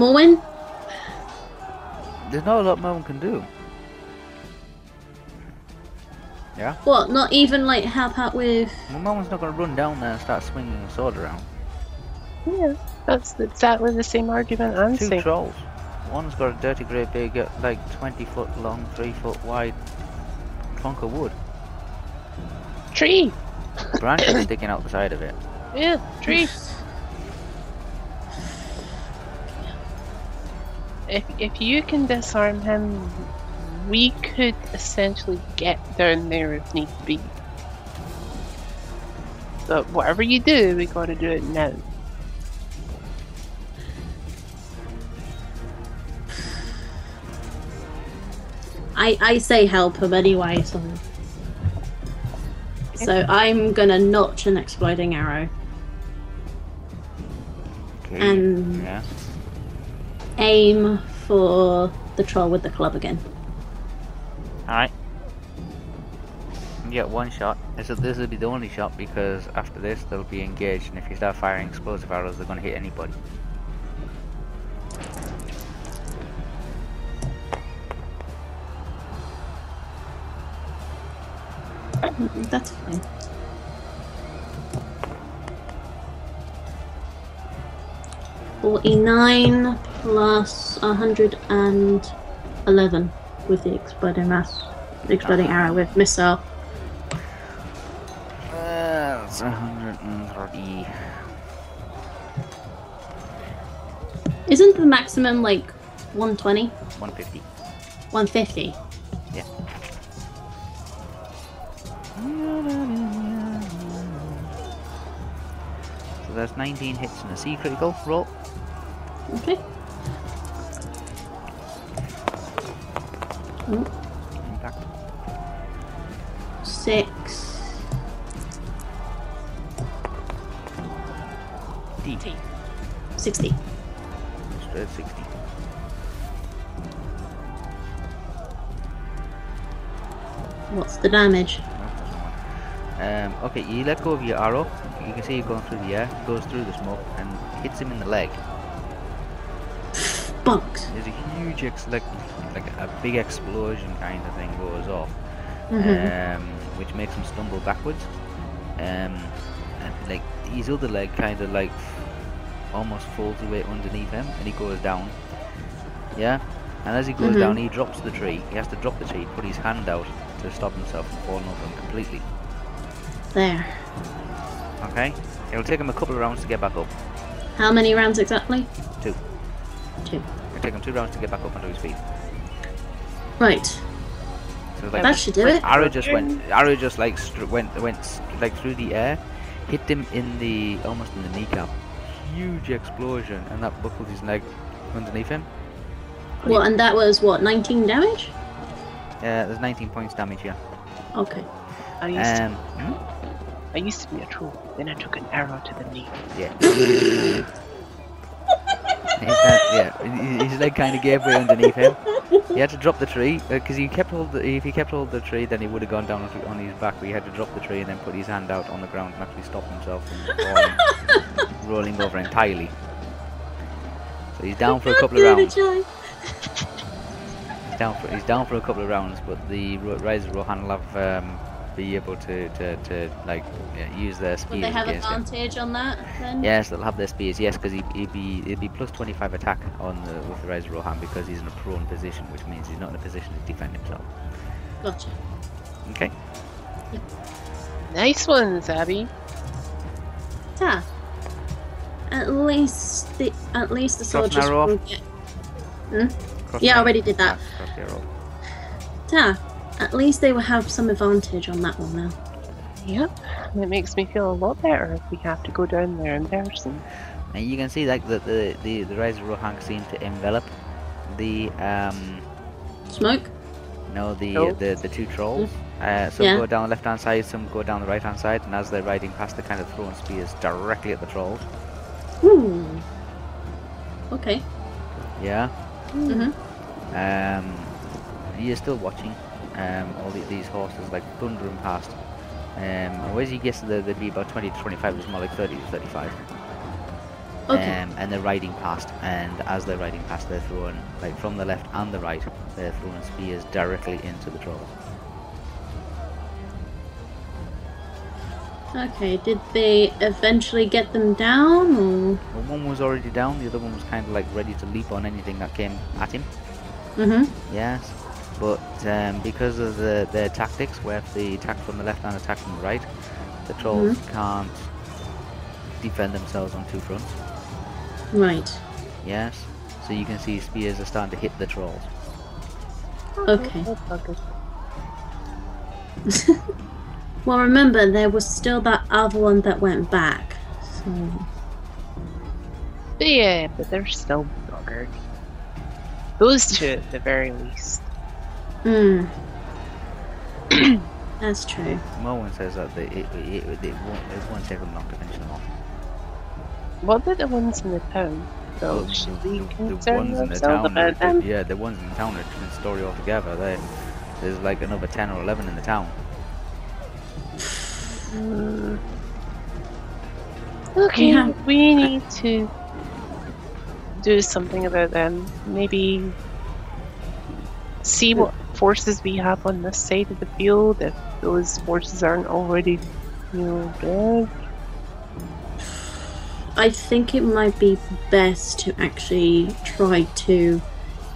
[SPEAKER 5] Morwen?
[SPEAKER 1] There's not a lot Morwen can do. Yeah?
[SPEAKER 5] What, not even like help out with.
[SPEAKER 1] Well, Morwen's not going to run down there and start swinging a sword around.
[SPEAKER 2] Yeah, that's exactly the same argument I'm
[SPEAKER 1] Two
[SPEAKER 2] saying.
[SPEAKER 1] trolls. One's got a dirty great big, like 20 foot long, 3 foot wide trunk of wood.
[SPEAKER 2] Tree.
[SPEAKER 1] Branches sticking out the side of it.
[SPEAKER 2] Yeah, tree. If if you can disarm him, we could essentially get down there if need be. But whatever you do, we gotta do it now.
[SPEAKER 5] I, I say help him anyway, so. So I'm gonna notch an exploding arrow
[SPEAKER 1] Okay.
[SPEAKER 5] and
[SPEAKER 1] Yeah.
[SPEAKER 5] Aim for the troll with the club again.
[SPEAKER 1] Alright. You get one shot. This will, this will be the only shot because after this they'll be engaged and if you start firing explosive arrows they're going to hit anybody.
[SPEAKER 5] That's fine. Forty-nine plus hundred and eleven with the exploding mass, the exploding arrow with missile.
[SPEAKER 1] Uh, that's 130.
[SPEAKER 5] Isn't the maximum like one twenty?
[SPEAKER 1] 150.
[SPEAKER 5] One fifty?
[SPEAKER 1] Yeah. So that's 19 hits and a C critical roll.
[SPEAKER 5] Okay.
[SPEAKER 1] Impact.
[SPEAKER 5] Six.
[SPEAKER 1] D.
[SPEAKER 3] T.
[SPEAKER 5] Sixty.
[SPEAKER 1] Straight 60.
[SPEAKER 5] What's the damage?
[SPEAKER 1] No, that's not one. Um, okay, you let go of your arrow. You can see it going through the air, goes through the smoke, and hits him in the leg.
[SPEAKER 5] Bunks.
[SPEAKER 1] There's a huge, ex- like, like a big explosion kind of thing goes off,
[SPEAKER 5] Mhm.
[SPEAKER 1] um, which makes him stumble backwards. Um, and like his other leg kind of like almost falls away underneath him, and he goes down. Yeah, and as he goes
[SPEAKER 5] Mhm.
[SPEAKER 1] down, he drops the tree. He has to drop the tree, put his hand out to stop himself from falling over him completely.
[SPEAKER 5] There.
[SPEAKER 1] Okay, it'll take him a couple of rounds to get back up.
[SPEAKER 5] How many rounds exactly?
[SPEAKER 1] Two.
[SPEAKER 5] Two.
[SPEAKER 1] It'll take him two rounds to get back up onto his feet.
[SPEAKER 5] Right.
[SPEAKER 1] So like
[SPEAKER 5] That should do it.
[SPEAKER 1] Arrow just went. Arrow just like str- went went s- like through the air, hit him in the almost in the kneecap. Huge explosion, and that buckled his leg underneath him.
[SPEAKER 5] What? And that was what? Nineteen damage?
[SPEAKER 1] Uh, there's 19 points damage here.
[SPEAKER 5] Okay.
[SPEAKER 2] I used to,
[SPEAKER 1] Um, hmm?
[SPEAKER 2] I used to be a troll. Then I took an arrow to the knee.
[SPEAKER 1] yeah. His hand- yeah, his- his leg kind of gave way underneath him. He had to drop the tree because he kept hold. The, if he kept hold of the tree, then he would have gone down on- on his back. But he had to drop the tree and then put his hand out on the ground and actually stop himself from falling, rolling over entirely. So he's down for a couple of rounds. He's down for he's down for a couple of rounds, but the Ro- Riders of Rohan will have um, be able to, to, to like use their speed.
[SPEAKER 5] Would they have
[SPEAKER 1] against him.
[SPEAKER 5] advantage on that then?
[SPEAKER 1] Yes, they'll have their spears. Yes, because he, he'd be it'd be plus 25 attack on the with the Riders of Rohan because he's in a prone position, which means he's not in a position to defend himself.
[SPEAKER 5] Gotcha.
[SPEAKER 1] Okay.
[SPEAKER 2] Nice ones, Abby.
[SPEAKER 5] Ta. At least the at least the
[SPEAKER 1] Cross
[SPEAKER 5] soldiers
[SPEAKER 1] narrow
[SPEAKER 5] will
[SPEAKER 1] off.
[SPEAKER 5] get.
[SPEAKER 1] Cross
[SPEAKER 5] Yeah, I already did that.
[SPEAKER 1] Ah, cross the arrow.
[SPEAKER 5] Ta. At least they will have some advantage on that one now.
[SPEAKER 2] Yep. It makes me feel a lot better if we have to go down there in person.
[SPEAKER 1] And you can see like the the the, the Riders of Rohan seem to envelop the um
[SPEAKER 5] Smoke.
[SPEAKER 1] no the
[SPEAKER 2] Oh.
[SPEAKER 1] the the two trolls. Uh, some
[SPEAKER 5] Yeah.
[SPEAKER 1] go down the left hand side, some go down the right hand side, and as they're riding past, they're kind of throwing spears directly at the trolls.
[SPEAKER 5] Ooh. Okay.
[SPEAKER 1] Yeah.
[SPEAKER 5] Mhm.
[SPEAKER 1] Um, he is still watching um, all the, these horses like thundering past. Um, he gets to the, they'd be about 20 to 25, it's more like 30 to 35.
[SPEAKER 5] Okay.
[SPEAKER 1] Um, and they're riding past, and as they're riding past, they're throwing, like from the left and the right, they're throwing spears directly into the trolls.
[SPEAKER 5] Okay, did they eventually get them down or
[SPEAKER 1] Well, one was already down, the other one was kind of like ready to leap on anything that came at him.
[SPEAKER 5] Mm-hmm.
[SPEAKER 1] Yes, but um, because of the, their tactics, where the attack from the left and attack from the right, the trolls can't defend themselves on two fronts.
[SPEAKER 5] Right.
[SPEAKER 1] Yes, so you can see spears are starting to hit the trolls.
[SPEAKER 5] Okay. Well remember there was still that other one that went back. So
[SPEAKER 2] But yeah, but they're still buggered. Those two at the very least.
[SPEAKER 5] Hmm. That's true.
[SPEAKER 1] Moen says that they, it, it, it, it, won't, it won't take them long to finish them off.
[SPEAKER 2] What are the ones in the town? So
[SPEAKER 1] Well,
[SPEAKER 2] should we
[SPEAKER 1] the, the ones in the town,
[SPEAKER 2] about
[SPEAKER 1] are-
[SPEAKER 2] them?
[SPEAKER 1] yeah, the ones in the town are a different story altogether. They, there's like another 10 or 11 in the town.
[SPEAKER 2] Hmm. Okay,
[SPEAKER 5] Yeah.
[SPEAKER 2] we need to do something about them. Maybe see what forces we have on this side of the field. If those forces aren't already, you know, dead.
[SPEAKER 5] I think it might be best to actually try to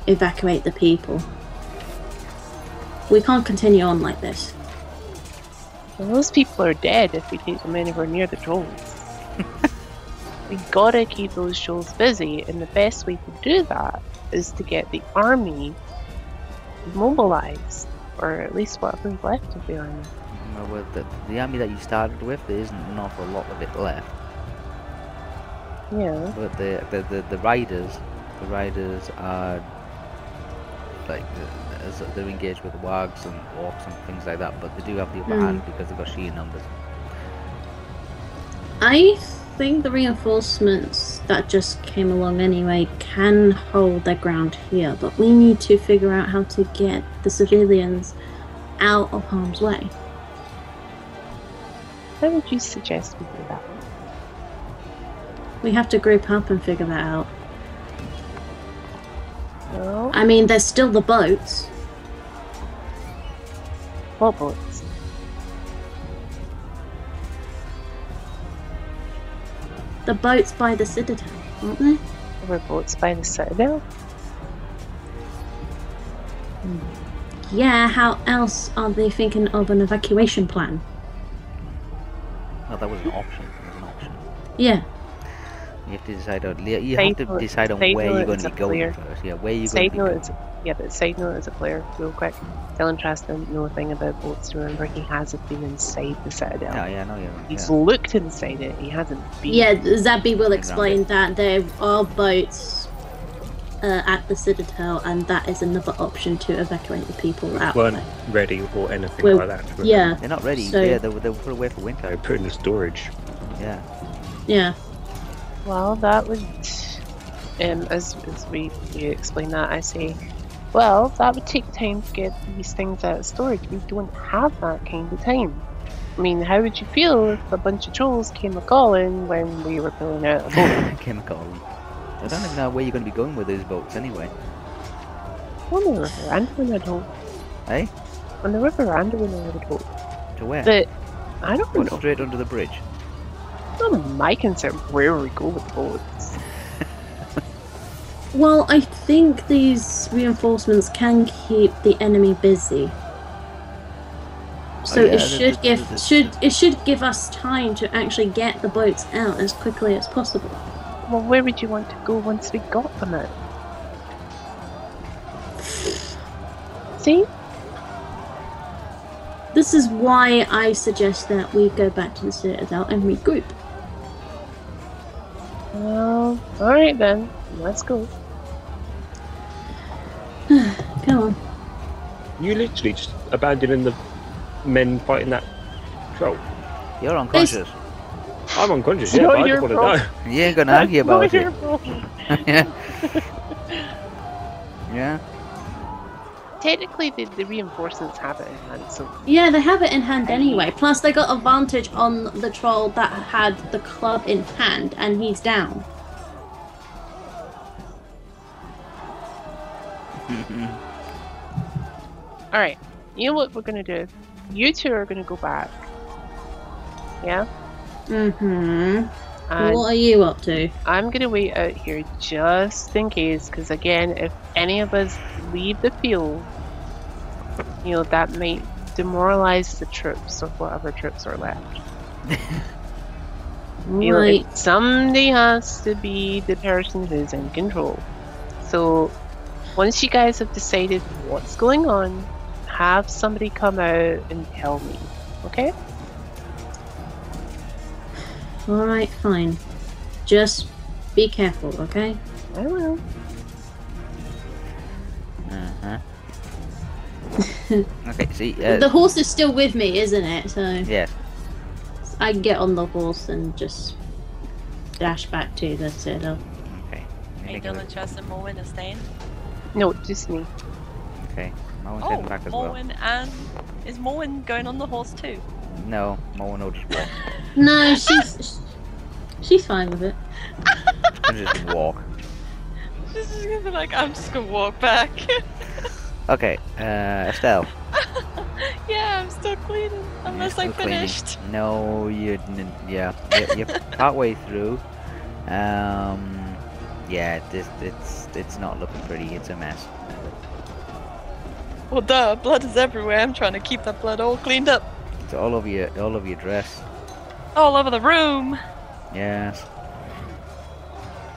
[SPEAKER 5] evacuate the people. We can't continue on like this.
[SPEAKER 2] Well, those people are dead if we take them anywhere near the trolls. we gotta keep those trolls busy, and the best way to do that is to get the army mobilized, or at least what whatever's left of the army.
[SPEAKER 1] Well, with the, the army that you started with, there isn't an awful lot of it left.
[SPEAKER 2] Yeah.
[SPEAKER 1] But the the, the, the riders, the riders are like as they're engaged with wargs and orcs and things like that. But they do have the upper
[SPEAKER 5] Mm.
[SPEAKER 1] hand because they've got sheer numbers.
[SPEAKER 5] I think the reinforcements that just came along anyway can hold their ground here, but we need to figure out how to get the civilians out of harm's way.
[SPEAKER 2] How would you suggest we do that?
[SPEAKER 5] We have to group up and figure that out.
[SPEAKER 2] Well,
[SPEAKER 5] I mean, there's still the boats.
[SPEAKER 2] what boats?
[SPEAKER 5] The boats by the citadel, aren't they?
[SPEAKER 2] There were boats by the citadel.
[SPEAKER 5] Yeah, how else are they thinking of an evacuation plan?
[SPEAKER 1] Well, that was an option. Was an option.
[SPEAKER 5] Yeah,
[SPEAKER 1] You have to decide on. You you have to decide on
[SPEAKER 2] side
[SPEAKER 1] where you're going to be going
[SPEAKER 2] clear-
[SPEAKER 1] first. Yeah, where you're going to
[SPEAKER 2] Side
[SPEAKER 1] be
[SPEAKER 2] note
[SPEAKER 1] going.
[SPEAKER 2] is, yeah, but side note as a player, real quick. Dylan Trask didn't know a thing about boats. Remember, he hasn't been inside the citadel.
[SPEAKER 1] Yeah, yeah, no, yeah.
[SPEAKER 2] He's
[SPEAKER 1] yeah.
[SPEAKER 2] looked inside it. He hasn't been.
[SPEAKER 5] yeah. Zabby will explain that there are boats uh, at the citadel, and that is another option to evacuate the people out.
[SPEAKER 4] weren't
[SPEAKER 5] there.
[SPEAKER 4] ready or anything
[SPEAKER 5] Well,
[SPEAKER 4] like that. were?
[SPEAKER 5] Yeah,
[SPEAKER 1] They're not ready.
[SPEAKER 5] So-
[SPEAKER 1] yeah, they were, they were put away for
[SPEAKER 4] They
[SPEAKER 1] winter.
[SPEAKER 4] put in the storage.
[SPEAKER 1] Yeah.
[SPEAKER 5] yeah.
[SPEAKER 2] Well, that would, um, as, as we, we explain that, I say, well, that would take time to get these things out of storage. We don't have that kind of time. I mean, how would you feel if a bunch of trolls came a calling when we were pulling out a boat?
[SPEAKER 1] Chemical. I don't even know where you're going to be going with these boats anyway.
[SPEAKER 2] on the river, and Anduin had hope.
[SPEAKER 1] Eh?
[SPEAKER 2] On the river, Anduin had hope.
[SPEAKER 1] To where?
[SPEAKER 2] But I don't know.
[SPEAKER 1] straight under the bridge.
[SPEAKER 2] It's not my concern where we go with boats.
[SPEAKER 5] Well, I think these reinforcements can keep the enemy busy. So
[SPEAKER 1] Oh, yeah,
[SPEAKER 5] it should give
[SPEAKER 1] the-
[SPEAKER 5] should it should give us time to actually get the boats out as quickly as possible.
[SPEAKER 2] Well, where would you want to go once we got them out? See?
[SPEAKER 5] This is why I suggest that we go back to the citadel and regroup.
[SPEAKER 2] Well, alright then. Let's go.
[SPEAKER 5] Come on.
[SPEAKER 4] You literally just abandoning the men fighting that troll.
[SPEAKER 1] You're unconscious.
[SPEAKER 4] I'm unconscious, yeah, but I
[SPEAKER 2] your
[SPEAKER 4] just want to
[SPEAKER 2] fault.
[SPEAKER 4] know.
[SPEAKER 1] You ain't going to argue about it. yeah. yeah.
[SPEAKER 2] Technically, the, the reinforcements have it in hand, so
[SPEAKER 5] Yeah, they have it in hand anyway. Plus, they got advantage on the troll that had the club in hand, and he's down.
[SPEAKER 2] all right. You know what we're gonna do? You two are gonna go back. Yeah.
[SPEAKER 5] Mm-hmm.
[SPEAKER 2] And
[SPEAKER 5] what are you up to?
[SPEAKER 2] I'm gonna wait out here just in case, because again, if any of us leave the field, you know that might demoralize the troops or whatever troops are left. You know,
[SPEAKER 5] Right.
[SPEAKER 2] it- somebody has to be the person who's in control. So once you guys have decided what's going on, have somebody come out and tell me. Okay?
[SPEAKER 5] Alright, fine. Just be careful, okay?
[SPEAKER 2] I will.
[SPEAKER 1] okay, see, uh,
[SPEAKER 5] the horse is still with me, isn't it? So
[SPEAKER 1] yes.
[SPEAKER 5] I can get on the horse and just dash back to the citadel.
[SPEAKER 1] Okay.
[SPEAKER 3] Are you
[SPEAKER 1] Make it
[SPEAKER 3] Dylan, Chess, and Moen are staying?
[SPEAKER 2] No, just me.
[SPEAKER 1] a- Okay. Moen's
[SPEAKER 3] Oh,
[SPEAKER 1] heading back as well.
[SPEAKER 3] Moen and is Moen going on the horse too?
[SPEAKER 1] No, Moen will just walk.
[SPEAKER 5] No, she's she's fine with it.
[SPEAKER 1] She'll just walk.
[SPEAKER 3] She's just gonna be like, I'm just gonna walk back.
[SPEAKER 1] Okay, uh, Estelle.
[SPEAKER 3] yeah, I'm still cleaning unless I
[SPEAKER 1] Still cleaning.
[SPEAKER 3] finished.
[SPEAKER 1] No, you didn't. Yeah, you're, you're partway through. Um, yeah, this it's it's not looking pretty. It's a mess.
[SPEAKER 3] Well, duh, blood is everywhere. I'm trying to keep that blood all cleaned up,
[SPEAKER 1] It's all over your all over your dress.
[SPEAKER 3] all over the room.
[SPEAKER 1] Yes.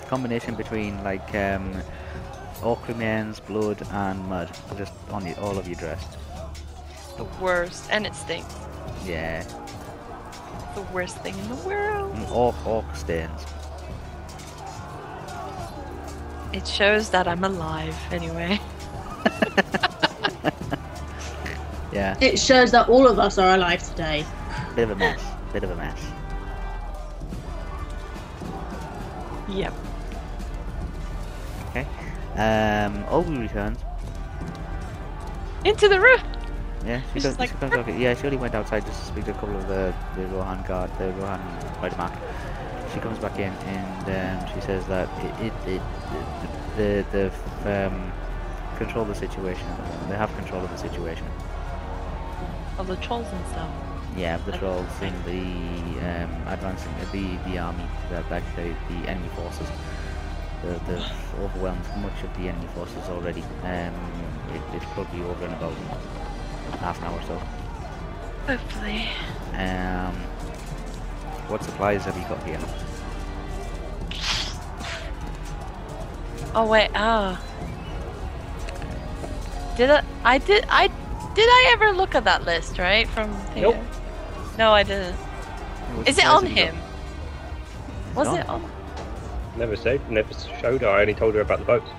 [SPEAKER 1] Combination between like um, orc remains, blood, and mud, just on the, all of your dress.
[SPEAKER 3] The worst, and it stinks.
[SPEAKER 1] Yeah,
[SPEAKER 3] The worst thing in the world.
[SPEAKER 1] and orc orc stains.
[SPEAKER 3] It shows that I'm alive, anyway.
[SPEAKER 1] Yeah,
[SPEAKER 5] It shows that all of us are alive today.
[SPEAKER 1] bit of a mess. Bit of a mess.
[SPEAKER 3] Yep.
[SPEAKER 1] Um, Olga returns.
[SPEAKER 3] Into the roof.
[SPEAKER 1] Yeah, she comes,
[SPEAKER 3] like,
[SPEAKER 1] she comes back. Yeah, she only went outside just to speak to a couple of the, the Rohan guard, the Rohan spearmen. She comes back in and um, she says that it, it, it the the the um, control the situation. They have control of the situation.
[SPEAKER 3] Of the trolls and stuff.
[SPEAKER 1] Yeah, the trolls in the um, advancing the the army, the, like the the enemy forces. The, they've overwhelmed much of the enemy forces already. Um, it, it's probably over in about half an hour or so.
[SPEAKER 3] Hopefully.
[SPEAKER 1] Um, what supplies have you got here?
[SPEAKER 3] Oh wait, ah. Did I? I did. I did. I ever look at that list? Right from here? Nope. No, I didn't.
[SPEAKER 1] What
[SPEAKER 3] Is it on him? Was it on?
[SPEAKER 4] Never said, never showed her. I only told her about the boats.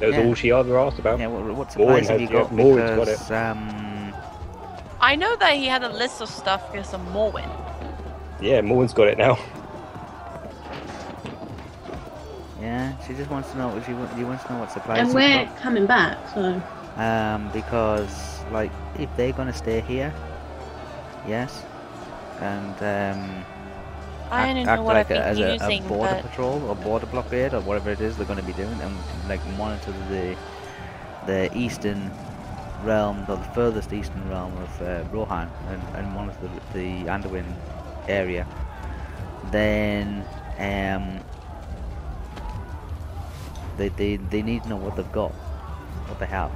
[SPEAKER 4] That was
[SPEAKER 1] Yeah.
[SPEAKER 4] all she ever asked about.
[SPEAKER 1] Yeah, what, what
[SPEAKER 4] Morwen
[SPEAKER 1] supplies have you
[SPEAKER 4] yeah,
[SPEAKER 1] got?
[SPEAKER 4] Morwen's got
[SPEAKER 1] Because, um,
[SPEAKER 3] I know that he had a list of stuff for some Morwen.
[SPEAKER 4] Yeah, Morwen's got it now.
[SPEAKER 1] yeah, she just wants to know. She, wa- she wants to know what supplies
[SPEAKER 5] And we're
[SPEAKER 1] got.
[SPEAKER 5] coming back, so
[SPEAKER 1] Um, because like if they're gonna stay here, yes, and um,
[SPEAKER 3] I
[SPEAKER 1] act,
[SPEAKER 3] only
[SPEAKER 1] act
[SPEAKER 3] know what
[SPEAKER 1] like a, as a,
[SPEAKER 3] using,
[SPEAKER 1] a border
[SPEAKER 3] but
[SPEAKER 1] patrol or border blockade or whatever it is they're going to be doing, and like monitor the the eastern realm or the furthest eastern realm of uh, Rohan and, and monitor the, the Anduin area, then um, they, they they need to know what they've got, what they have.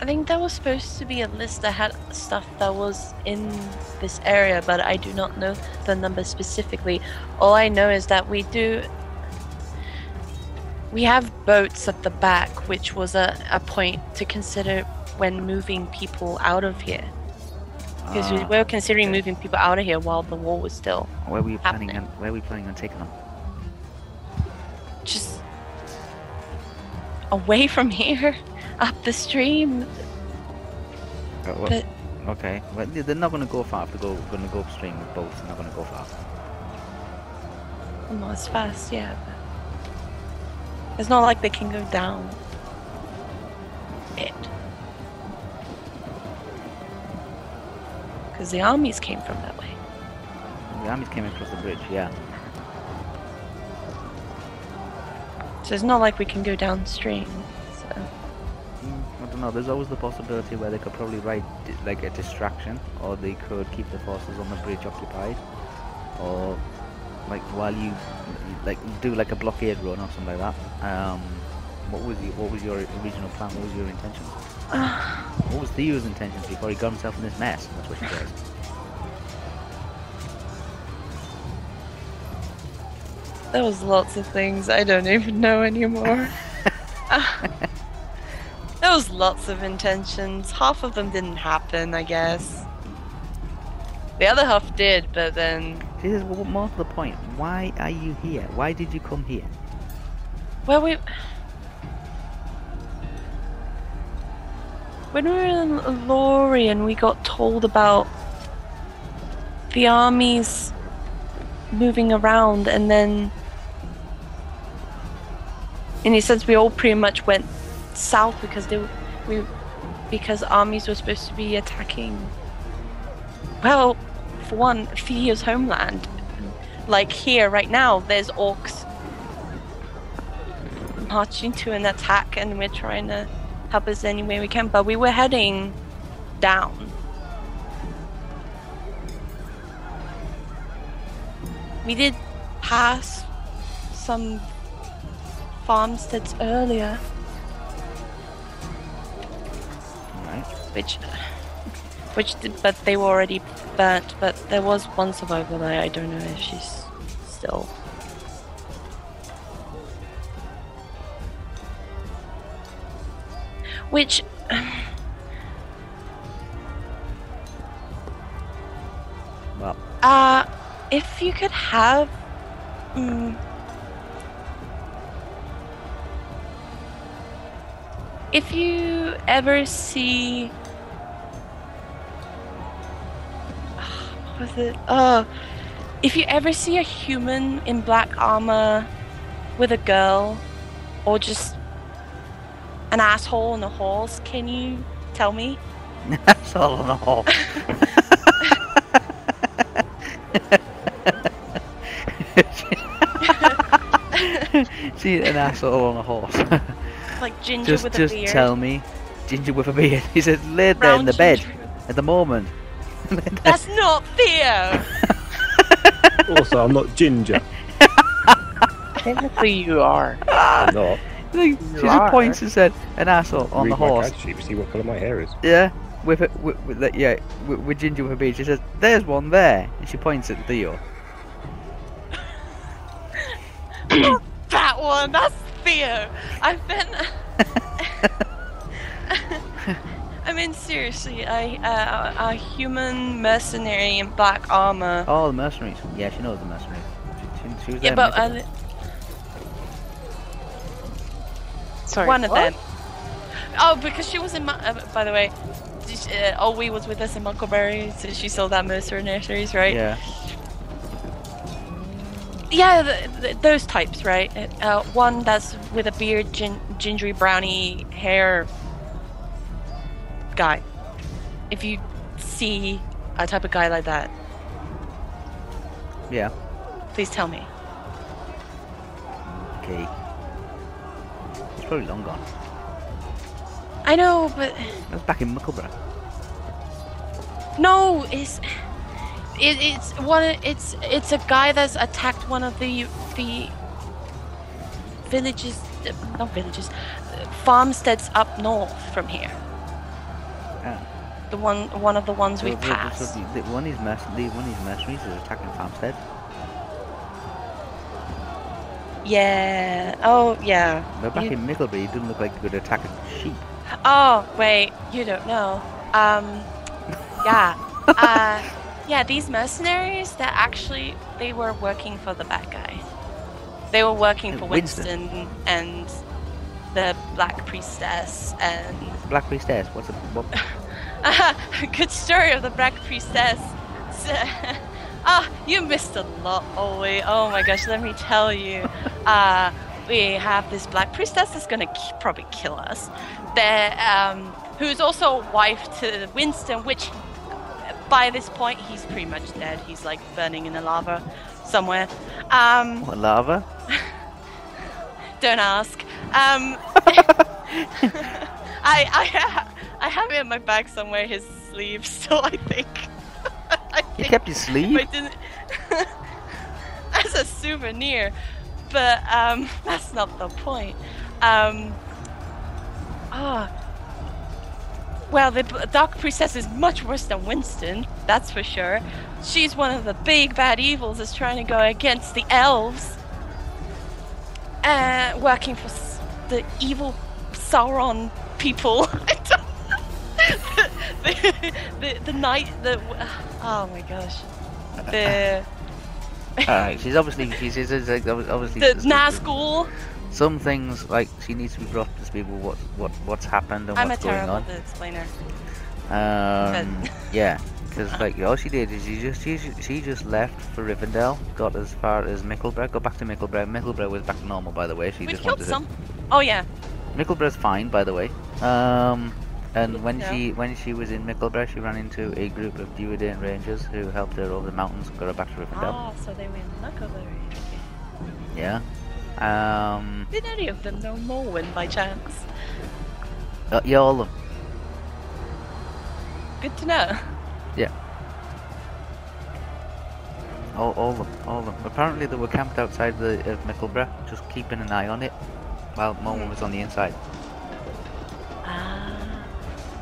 [SPEAKER 3] I think that was supposed to be a list that had stuff that was in this area, but I do not know the number specifically. All I know is that we do. We have boats at the back, which was a, a point to consider when moving people out of here. Because we
[SPEAKER 1] Ah,
[SPEAKER 3] were considering
[SPEAKER 1] okay.
[SPEAKER 3] moving people out of here while the war was still
[SPEAKER 1] Where were you planning on?
[SPEAKER 3] happening.
[SPEAKER 1] Where were you planning on taking them?
[SPEAKER 3] just away from here, up the stream.
[SPEAKER 1] Uh,
[SPEAKER 3] But-
[SPEAKER 1] okay, well, they- they're not going to go far. If they're going to go upstream with boats, they're not going to go far.
[SPEAKER 3] Not as fast, yeah. But it's not like they can go down. it. Because the armies came from that way.
[SPEAKER 1] The armies came across the bridge, yeah.
[SPEAKER 3] So it's not like we can go downstream. So.
[SPEAKER 1] Know. There's always the possibility where they could probably ride di- like a distraction, or they could keep the forces on the bridge occupied, or like while you like do like a blockade run or something like that. Um, what was your what was your original plan? What was your intention? What was Theo's intentions before he got himself in this mess? That's what she says.
[SPEAKER 3] There was lots of things I don't even know anymore. lots of intentions. Half of them didn't happen, I guess. The other half did, but then
[SPEAKER 1] This is more to the point, why are you here? Why did you come here?
[SPEAKER 3] well we when we were in Lorien we got told about the armies moving around and then in a sense we all pretty much went south because they we because armies were supposed to be attacking well for one Theo's homeland. Like here right now there's orcs marching to an attack and we're trying to help us any way we can but we were heading down. We did pass some farmsteads earlier which which but they were already burnt but there was one survivor there i don't know if she's still. Which
[SPEAKER 1] Well,
[SPEAKER 3] uh if you could have mm, if you ever see was it uh if you ever see a human in black armor with a girl or just an asshole on a horse can you tell me
[SPEAKER 1] all on the whole. See an asshole on a horse.
[SPEAKER 3] like ginger
[SPEAKER 1] just
[SPEAKER 3] with
[SPEAKER 1] just
[SPEAKER 3] a beard
[SPEAKER 1] tell me. Ginger with a beard. He said laid there in the bed
[SPEAKER 3] ginger with-
[SPEAKER 1] at the moment.
[SPEAKER 3] that's not theo
[SPEAKER 4] Also, I'm not ginger.
[SPEAKER 2] Technically, you are.
[SPEAKER 4] I'm not.
[SPEAKER 1] She just
[SPEAKER 2] are.
[SPEAKER 1] points and said an asshole on
[SPEAKER 4] Read
[SPEAKER 1] the
[SPEAKER 4] my
[SPEAKER 1] horse.
[SPEAKER 4] CAD sheet to see what colour my hair is.
[SPEAKER 1] Yeah, with it, with, with the, yeah, with, with ginger with a beard. She says, "There's one there," and she points at Theo.
[SPEAKER 3] that one that's theo i've been i mean seriously I, uh, a human mercenary in black armor
[SPEAKER 1] Oh, the mercenaries. Yeah, she knows the mercenaries. She, she, she was
[SPEAKER 3] yeah but uh,
[SPEAKER 1] ago.
[SPEAKER 2] Sorry.
[SPEAKER 3] one of
[SPEAKER 2] what?
[SPEAKER 3] them oh because she was in Mon- uh, by the way she- uh, Olwe was with us in Muckleberry, so she saw that mercenaries, right?
[SPEAKER 1] Yeah,
[SPEAKER 3] Yeah, th th those types, right? Uh, one that's with a beard, gin- gingery brownie hair guy. If you see a type of guy like that,
[SPEAKER 1] yeah.
[SPEAKER 3] please tell me.
[SPEAKER 1] Okay. It's probably long gone.
[SPEAKER 3] I know, but
[SPEAKER 1] That was back in Muckleborough.
[SPEAKER 3] no, it's it, it's one. It's it's a guy that's attacked one of the the villages, not villages, farmsteads up north from here. The one one of the ones we
[SPEAKER 1] So the- so
[SPEAKER 3] passed.
[SPEAKER 1] the, the, one of these merc- the, one these mercenaries is attacking Farmstead.
[SPEAKER 3] Yeah. Oh, yeah.
[SPEAKER 1] But back
[SPEAKER 3] You-
[SPEAKER 1] in Mickleby, it didn't look like they could attack sheep.
[SPEAKER 3] Oh, wait. You don't know. Um. Yeah. uh. Yeah. These mercenaries, that actually they were working for the bad guy. They were working for
[SPEAKER 1] Winston.
[SPEAKER 3] Winston, and the Black Priestess and
[SPEAKER 1] Black Priestess, what's a what?
[SPEAKER 3] good story of the Black Priestess. Ah, you missed a lot, Ollie. Oh my gosh, let me tell you. Uh, we have this black priestess that's gonna k- probably kill us. There, um, who's also wife to Winston, which by this point he's pretty much dead. He's like burning in the lava somewhere. Um,
[SPEAKER 1] What lava?
[SPEAKER 3] don't ask. Um, I I ha- I have it in my bag somewhere. His sleeve, so I think. I think
[SPEAKER 1] kept his sleeve?
[SPEAKER 3] I didn't as a souvenir, but um, that's not the point. Um, ah, well, the Dark Priestess is much worse than Winston, that's for sure. She's one of the big bad evils that's trying to go against the elves, uh, working for s- the evil Sauron people. I don't- the, the, the night, the oh my gosh, the
[SPEAKER 1] Alright, she's obviously she's, she's, she's like, obviously
[SPEAKER 3] the
[SPEAKER 1] just-
[SPEAKER 3] Nazgul.
[SPEAKER 1] some things like she needs to be brought to speed with what what what's happened and
[SPEAKER 3] I'm a
[SPEAKER 1] what's going
[SPEAKER 3] terrible
[SPEAKER 1] on.
[SPEAKER 3] explainer.
[SPEAKER 1] Um, yeah, because like all she did is she just she, she just left for Rivendell, got as far as Mickleborough, got back to Mickleborough. Mickleborough was back to normal, by the way. She
[SPEAKER 3] We
[SPEAKER 1] just
[SPEAKER 3] killed
[SPEAKER 1] wanted
[SPEAKER 3] some. Oh yeah,
[SPEAKER 1] to. Mickleborough's fine, by the way. Um, and when
[SPEAKER 3] Yeah.
[SPEAKER 1] she when she was in Mickleborough, she ran into a group of Dunedain Rangers who helped her over the mountains, got her back to Rivendell.
[SPEAKER 3] Ah, so they were in Knuckleberry.
[SPEAKER 1] Yeah. Um,
[SPEAKER 3] Did any of them know Morwen by chance?
[SPEAKER 1] uh, yeah, all of them.
[SPEAKER 3] Good to know. Yeah.
[SPEAKER 1] All, all of them, all of them. Apparently they were camped outside the, of Mickleborough, just keeping an eye on it, while Morwen was on the inside.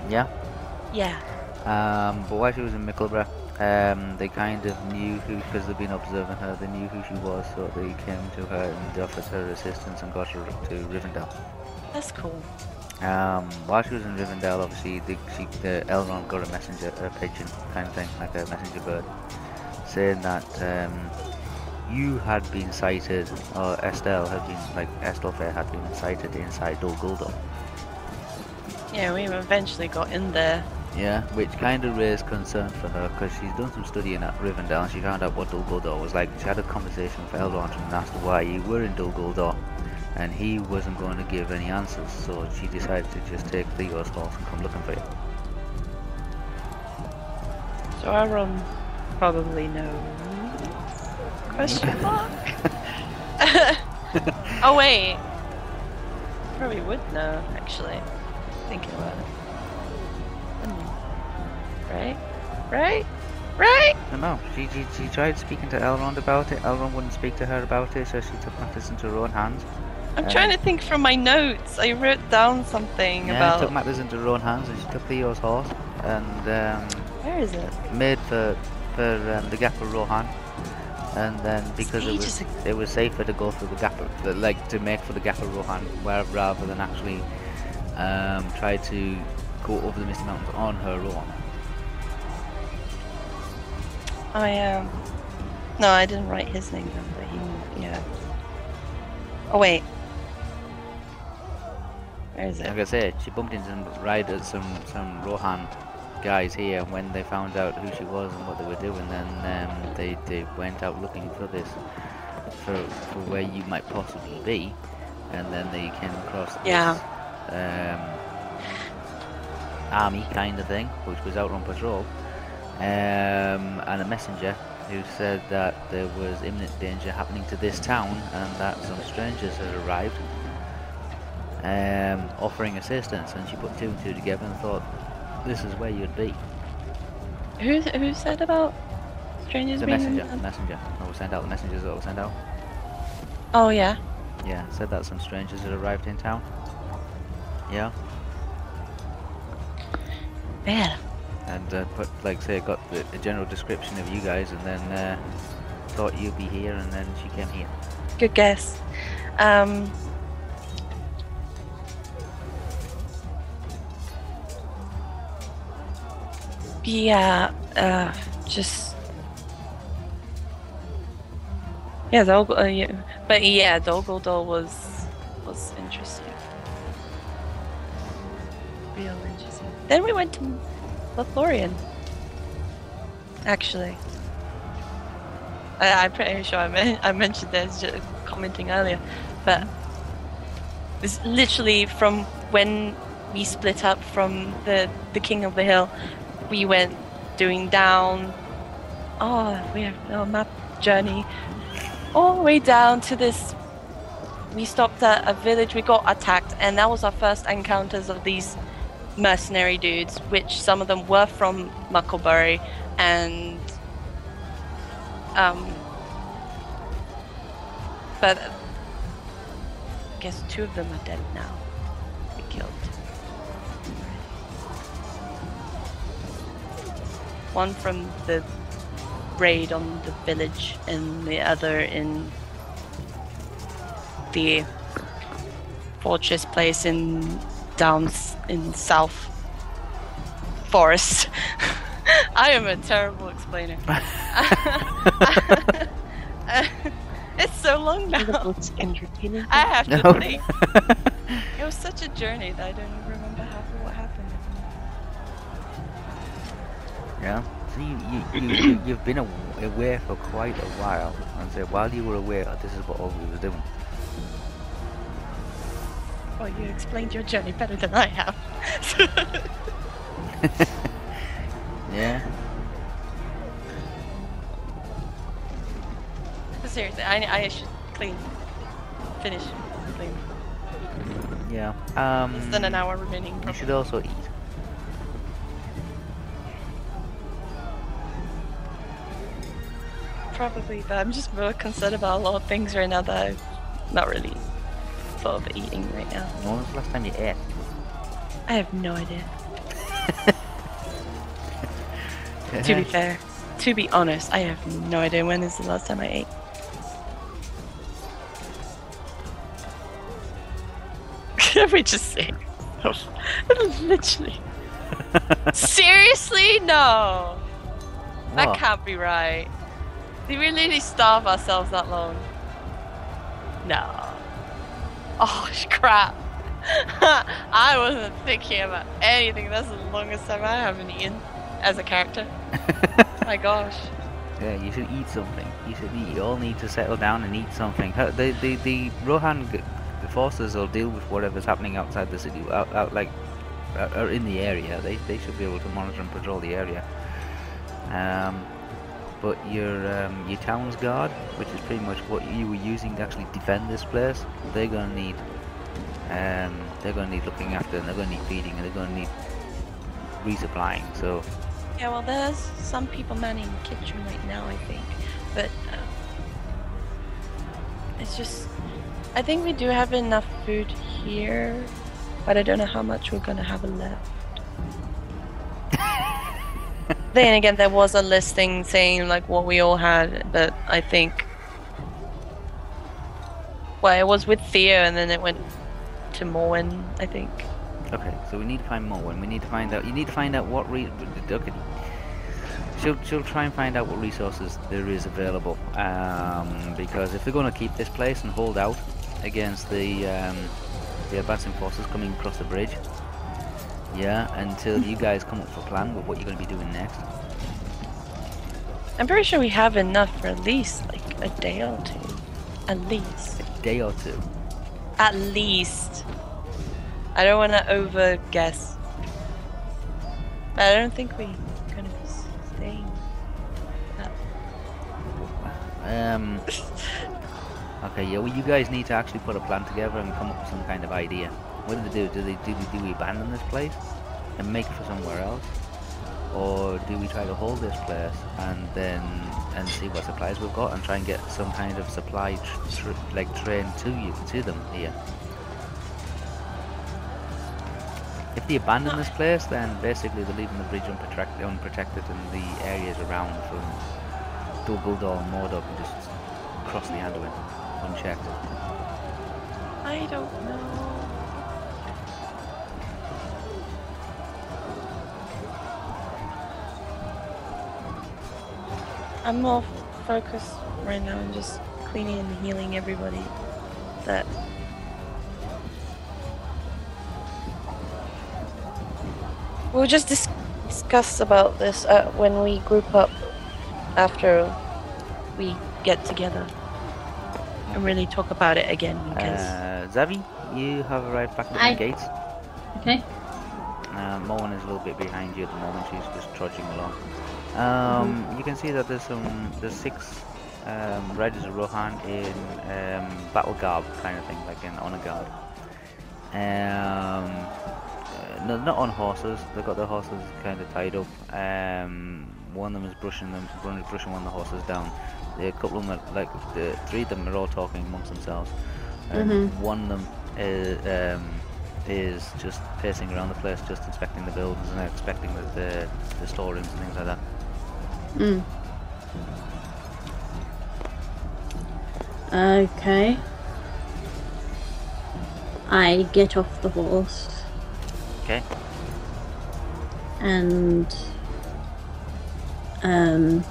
[SPEAKER 3] Ah,
[SPEAKER 1] Yeah.
[SPEAKER 3] yeah.
[SPEAKER 1] Um, but while she was in Mickleborough, um, they kind of knew who, because they've been observing her, they knew who she was, so they came to her and offered her assistance and got her to Rivendell.
[SPEAKER 3] That's cool.
[SPEAKER 1] Um, while she was in Rivendell, obviously, the, she, the Elrond got a messenger, a pigeon kind of thing, like a messenger bird, saying that um, you had been sighted, or Estelle had been, like Estelle Fair had been sighted inside Dol Guldur.
[SPEAKER 3] Yeah, we eventually got in there.
[SPEAKER 1] Yeah, which kind of raised concern for her because she's done some studying at Rivendell and she found out what Guldur was like. She had a conversation with Elrond and asked why you were in Guldur, and he wasn't going to give any answers. So she decided to just take Theo's horse and come looking for you.
[SPEAKER 3] So Aaron probably knows. Question mark? oh wait. Probably would know, actually. Thinking about it. Hmm. Right? Right? Right?
[SPEAKER 1] I don't know. She, she, she tried speaking to Elrond about it. Elrond wouldn't speak to her about it, so she took matters into her own hands.
[SPEAKER 3] I'm
[SPEAKER 1] Um,
[SPEAKER 3] trying to think from my notes. I wrote down something about
[SPEAKER 1] Yeah, took matters into her own hands and she took Theo's horse and um,
[SPEAKER 3] where is it?
[SPEAKER 1] made for for um, the Gap of Rohan, and then because it was
[SPEAKER 3] ago.
[SPEAKER 1] it was safer to go through the Gap of the- like to make for the Gap of Rohan, where rather than actually um, try to go over the Misty Mountains on her own.
[SPEAKER 3] I am. No, I didn't write his name down, but he. Yeah. Oh wait. Where is it?
[SPEAKER 1] Like I said, she bumped into some riders, some some Rohan guys here. When they found out who she was and what they were doing, then um, they they went out looking for this for for where you might possibly be, and then they came across this
[SPEAKER 3] Yeah.
[SPEAKER 1] Um, army kind of thing, which was out on patrol, um, and a messenger who said that there was imminent danger happening to this town and that some strangers had arrived um, offering assistance, and she put two and two together and thought, this is where you'd be.
[SPEAKER 3] Who who said about strangers
[SPEAKER 1] The
[SPEAKER 3] being?
[SPEAKER 1] messenger,
[SPEAKER 3] in-
[SPEAKER 1] the messenger. I will send out the messengers that will send out.
[SPEAKER 3] Oh yeah.
[SPEAKER 1] Yeah, said that some strangers had arrived in town. Yeah,
[SPEAKER 3] Man.
[SPEAKER 1] and uh, put like say got the, a general description of you guys, and then uh, thought you'd be here, and then she came here.
[SPEAKER 3] Good guess. Um. Yeah. Uh. Just. Yeah, Dol- uh, yeah. but yeah, Dol Guldur was was interesting. Real interesting. Then we went to Lothlorien. Actually, I, I'm pretty sure I, men- I mentioned this just commenting earlier, but This literally from when we split up from the the King of the Hill, we went doing down. Oh, we have a map journey all the way down to this. We stopped at a village. We got attacked, and that was our first encounters of these mercenary dudes, which some of them were from Mucklebury, and um, but I guess two of them are dead now. They killed. One from the raid on the village, and the other in the fortress place in down in South Forest. I am a terrible explainer. it's so long now. I have to
[SPEAKER 1] No.
[SPEAKER 3] think. It was such a journey that I don't even remember half of what happened.
[SPEAKER 1] Yeah. So you, you, you, you, you've been aw- away for quite a while. And so while you were away, this is what Aubrey was doing.
[SPEAKER 3] Well, you explained your journey better than I have.
[SPEAKER 1] Yeah.
[SPEAKER 3] Seriously, I, I should clean. Finish. Clean.
[SPEAKER 1] Yeah. Um,
[SPEAKER 3] Less than an hour remaining.
[SPEAKER 1] You should also eat.
[SPEAKER 3] Probably, but I'm just more concerned about a lot of things right now that I'm not really thought of eating right now.
[SPEAKER 1] When was the last time you ate?
[SPEAKER 3] I have no idea. To be fair, to be honest, I have no idea when is the last time I ate. Can we just say? Literally. Seriously? No. That can't be right. Did we really starve ourselves that long? No. Oh, crap. I wasn't thinking about anything. That's the longest time I haven't eaten as a character. My gosh.
[SPEAKER 1] Yeah, you should eat something. You should eat. You all need to settle down and eat something. The the the Rohan the forces will deal with whatever's happening outside the city, out, out like, uh, or in the area. They they should be able to monitor and patrol the area. Um, but your um, your town's guard, which is pretty much what you were using to actually defend this place, they're gonna need um, they're gonna need looking after, and they're gonna need feeding, and they're gonna need resupplying. So
[SPEAKER 3] Yeah, well, there's some people manning the kitchen right now, I think. But uh, it's just. I think we do have enough food here, but I don't know how much we're gonna have left. Then again, there was a listing saying like what we all had, but I think. Well, it was with Theo, and then it went to Morwen, I think.
[SPEAKER 1] Okay, so we need to find Morwen. we need to find out. You need to find out what re. Okay. She'll she'll try and find out what resources there is available. Um, because if they're going to keep this place and hold out against the um, the advancing forces coming across the bridge, yeah, until you guys come up with a plan with what you're going to be doing next.
[SPEAKER 3] I'm pretty sure we have enough for at least like a day or two. At least.
[SPEAKER 1] A day or two.
[SPEAKER 3] At least. I don't want to over guess. But I don't think we're gonna be staying.
[SPEAKER 1] Um. Okay, yeah. Well, you guys need to actually put a plan together and come up with some kind of idea. What do they do? Do they do, do we abandon this place and make for somewhere else, or do we try to hold this place and then and see what supplies we've got and try and get some kind of supply tr- tr- like train to you to them here? If they abandon this place, then basically they're leaving the bridge unprotected, and the areas around from Guldur and Mordor can just cross the Anduin unchecked.
[SPEAKER 3] I don't know. I'm more focused right now on just cleaning and healing everybody that We'll just dis- discuss about this uh, when we group up after we get together. and really talk about it again because
[SPEAKER 1] Uh, Zavi, you have arrived back at the
[SPEAKER 5] I-
[SPEAKER 1] main gates.
[SPEAKER 5] Okay.
[SPEAKER 1] Uh, Moen is a little bit behind you at the moment. She's just trudging along. Um, You can see that there's some there's six um, riders of Rohan in um, battle garb kind of thing, like in honor guard. Um, uh, no, not on horses. They've got their horses kind of tied up. Um, one of them is brushing them, brushing one of the horses down. The couple of them, are, like the three of them, are all talking amongst themselves. And
[SPEAKER 5] Mhm.
[SPEAKER 1] one of them is um, is just pacing around the place, just inspecting the buildings and inspecting the, the, the storerooms and things like that.
[SPEAKER 5] Mm. Okay. I get off the horse
[SPEAKER 1] Okay.
[SPEAKER 5] and um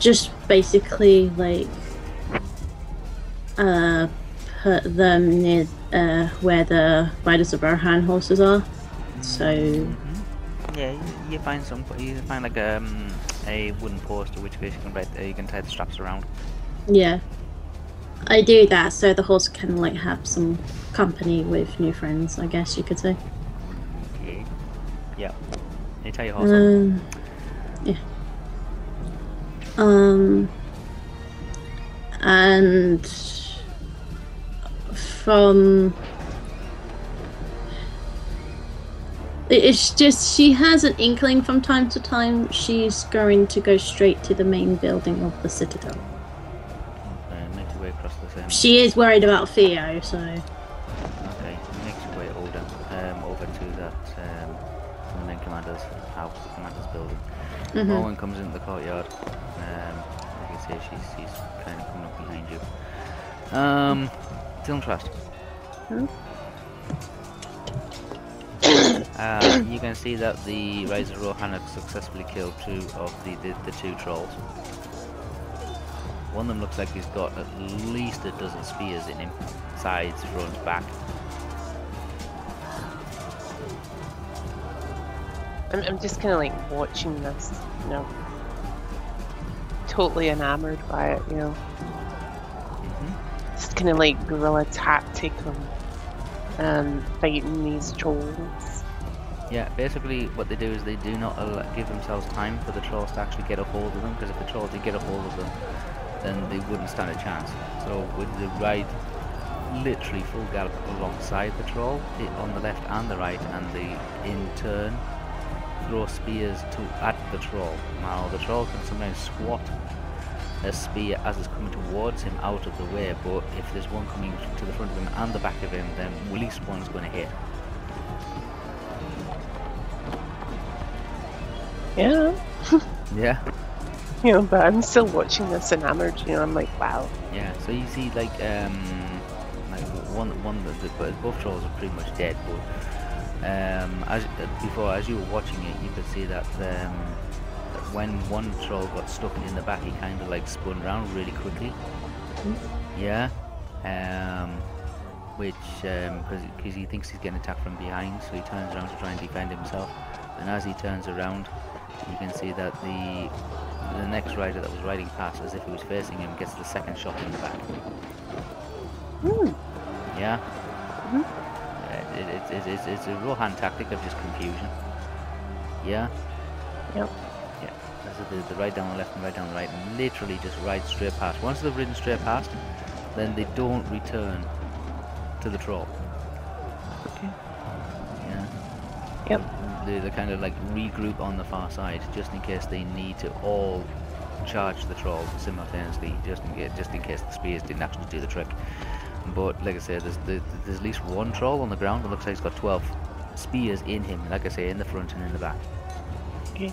[SPEAKER 5] just basically like uh put them near uh where the riders of Rohan horses are. So.
[SPEAKER 1] Yeah, you, you find some. You find like um, a wooden post, which case you can write, uh, you can tie the straps around.
[SPEAKER 5] Yeah. I do that so the horse can like have some company with new friends, I guess you could say.
[SPEAKER 1] Okay. Yeah. You tie your horse up.
[SPEAKER 5] Um Yeah. Um and from it's just she has an inkling from time to time she's going to go straight to the main building of the citadel.
[SPEAKER 1] Uh, make your way across the same.
[SPEAKER 5] She is worried about Theo, so
[SPEAKER 1] Okay, make your way over, um, over to that um, the main commander's house, the commander's building.
[SPEAKER 5] Mhm.
[SPEAKER 1] Owen comes into the courtyard. Um, you can see she's, she's kind of coming up behind you. Um, Dylan Trust.
[SPEAKER 2] Hmm?
[SPEAKER 1] Uh, you can see that the Razor Rohan have successfully killed two of the, the, the two trolls. One of them looks like he's got at least a dozen spears in him, sides, front, back.
[SPEAKER 2] I'm, I'm just kind of like watching this, you know, totally enamored by it, you know.
[SPEAKER 1] hmm
[SPEAKER 2] It's kind of like guerrilla tactic on um, fighting these trolls.
[SPEAKER 1] Yeah, basically what they do is they do not give themselves time for the trolls to actually get a hold of them, because if the trolls did get a hold of them, then they wouldn't stand a chance. So with the ride literally full gallop alongside the troll i- on the left and the right, and they in turn throw spears to at the troll. Now the troll can sometimes squat a spear as it's coming towards him out of the way, but if there's one coming to the front of him and the back of him, then at least one's going to hit.
[SPEAKER 2] Yeah,
[SPEAKER 1] Yeah.
[SPEAKER 2] you know, but I'm still watching this enamored, you know, I'm like, wow.
[SPEAKER 1] Yeah, so you see, like, um, like one, one, of the, but both trolls are pretty much dead. But um, as before, as you were watching it, you could see that um, that when one troll got stuck in the back, he kind of like spun around really quickly. Yeah, um, which because because he thinks he's getting attacked from behind, so he turns around to try and defend himself. And as he turns around, you can see that the the next rider that was riding past, as if he was facing him, gets the second shot in the back.
[SPEAKER 2] Hmm.
[SPEAKER 1] Yeah.
[SPEAKER 2] Mhm.
[SPEAKER 1] Uh, it, it, it, it's, it's a Rohan tactic of just confusion. Yeah.
[SPEAKER 2] Yep.
[SPEAKER 1] Yeah. So the, the right down the left and right down the right, and literally just ride straight past. Once they've ridden straight past, then they don't return to the troll.
[SPEAKER 2] Okay.
[SPEAKER 1] Yeah.
[SPEAKER 2] Yep.
[SPEAKER 1] They, they kind of like regroup on the far side, just in case they need to all charge the troll simultaneously, just in case, just in case the spears didn't actually do the trick. But like I said, there's the, there's at least one troll on the ground. It looks like he's got 12 spears in him. Like I say, in the front and in the back.
[SPEAKER 2] Okay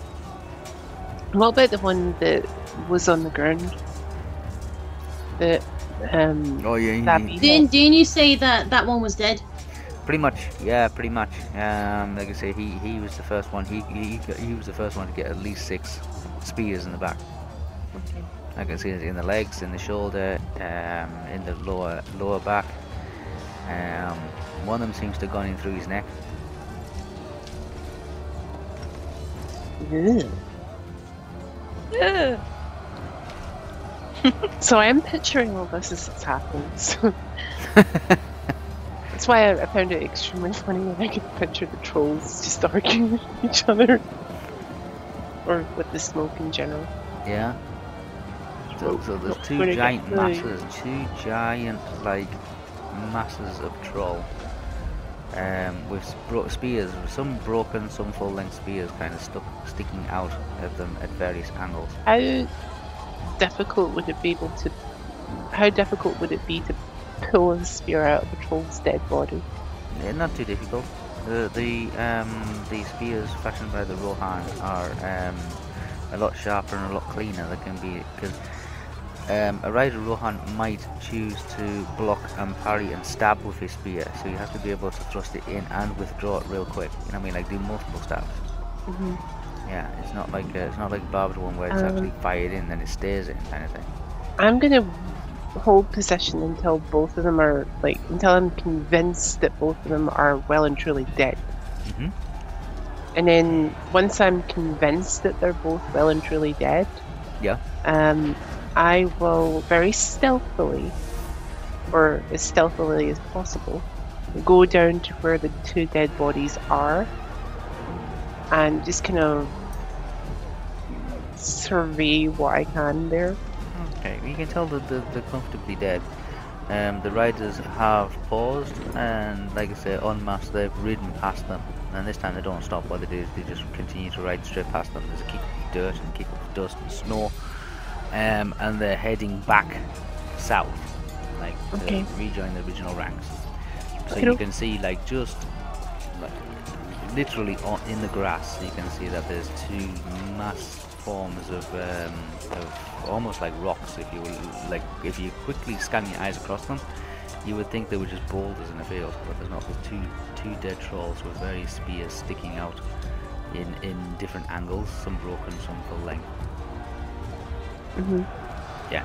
[SPEAKER 2] what about the one that was on the ground? That, um,
[SPEAKER 1] Oh yeah,
[SPEAKER 2] that beat
[SPEAKER 5] Didn't, didn't you say that that one was dead?
[SPEAKER 1] Pretty much, yeah, pretty much. Um, like I say, he, he was the first one. He, he he was the first one to get at least six spears in the back. I can see it in the legs, in the shoulder, um, in the lower lower back. Um, one of them seems to have gone in through his neck.
[SPEAKER 2] Ugh.
[SPEAKER 3] Ugh.
[SPEAKER 2] So I am picturing all this as it's happening. That's why I, I found it extremely funny when I could picture the trolls just arguing with each other. Or with the smoke in general.
[SPEAKER 1] Yeah. So, so there's two giant masses, two giant like masses of troll. Um, with spears, some broken, some full-length spears, kind of stuck, sticking out of them at various angles.
[SPEAKER 2] How difficult would it be able to? How difficult would it be to pull a spear out of a troll's dead body?
[SPEAKER 1] Yeah, not too difficult. The the um the spears fashioned by the Rohan are um a lot sharper and a lot cleaner. They can be because um, a rider Rohan might choose to block and parry and stab with his spear, so you have to be able to thrust it in and withdraw it real quick. You know what I mean? Like do multiple stabs.
[SPEAKER 2] hmm
[SPEAKER 1] Yeah, it's not like uh, it's not like barbed one where it's
[SPEAKER 2] Um,
[SPEAKER 1] actually fired in then it stays in kind of thing.
[SPEAKER 2] I'm gonna hold position until both of them are like until I'm convinced that both of them are well and truly dead.
[SPEAKER 1] hmm
[SPEAKER 2] And then once I'm convinced that they're both well and truly dead,
[SPEAKER 1] Yeah.
[SPEAKER 2] um, I will very stealthily, or as stealthily as possible, go down to where the two dead bodies are, and just kind of survey what I can there.
[SPEAKER 1] Okay, you can tell that they're, they're comfortably dead. Um, the riders have paused and, like I say, en masse, they've ridden past them. And this time they don't stop. What they do is they just continue to ride straight past them. There's a kick of dirt and kick of dust and snow. Um, and they're heading back south, like to
[SPEAKER 2] Okay.
[SPEAKER 1] rejoin the original ranks. So
[SPEAKER 2] Okey
[SPEAKER 1] you can see, like, just like literally on, in the grass, you can see that there's two mass forms of, um, of almost like rocks. If you will, like, if you quickly scan your eyes across them, you would think they were just boulders in a field, but there's not. There's two two dead trolls with various spears sticking out in in different angles, some broken, some full length.
[SPEAKER 2] hmm
[SPEAKER 1] Yeah.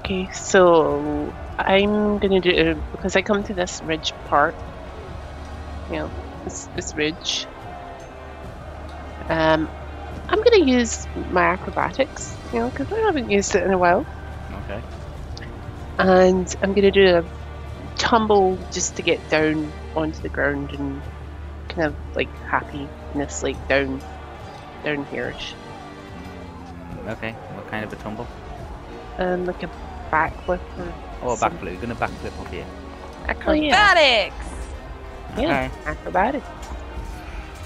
[SPEAKER 2] Okay, so I'm gonna do because I come to this ridge part. You know, this this ridge. Um, I'm gonna use my acrobatics. You know, because I haven't used it in a while,
[SPEAKER 1] Okay.
[SPEAKER 2] and I'm gonna do a tumble just to get down onto the ground and kind of like happiness, like down, down here-ish.
[SPEAKER 1] Mm, Okay. What kind of a tumble?
[SPEAKER 2] Um, like a backflip or.
[SPEAKER 1] Oh, a
[SPEAKER 2] some-
[SPEAKER 1] backflip. You're gonna backflip off here.
[SPEAKER 2] Oh, yeah,
[SPEAKER 3] Acrobatics!
[SPEAKER 2] yeah, acrobatics.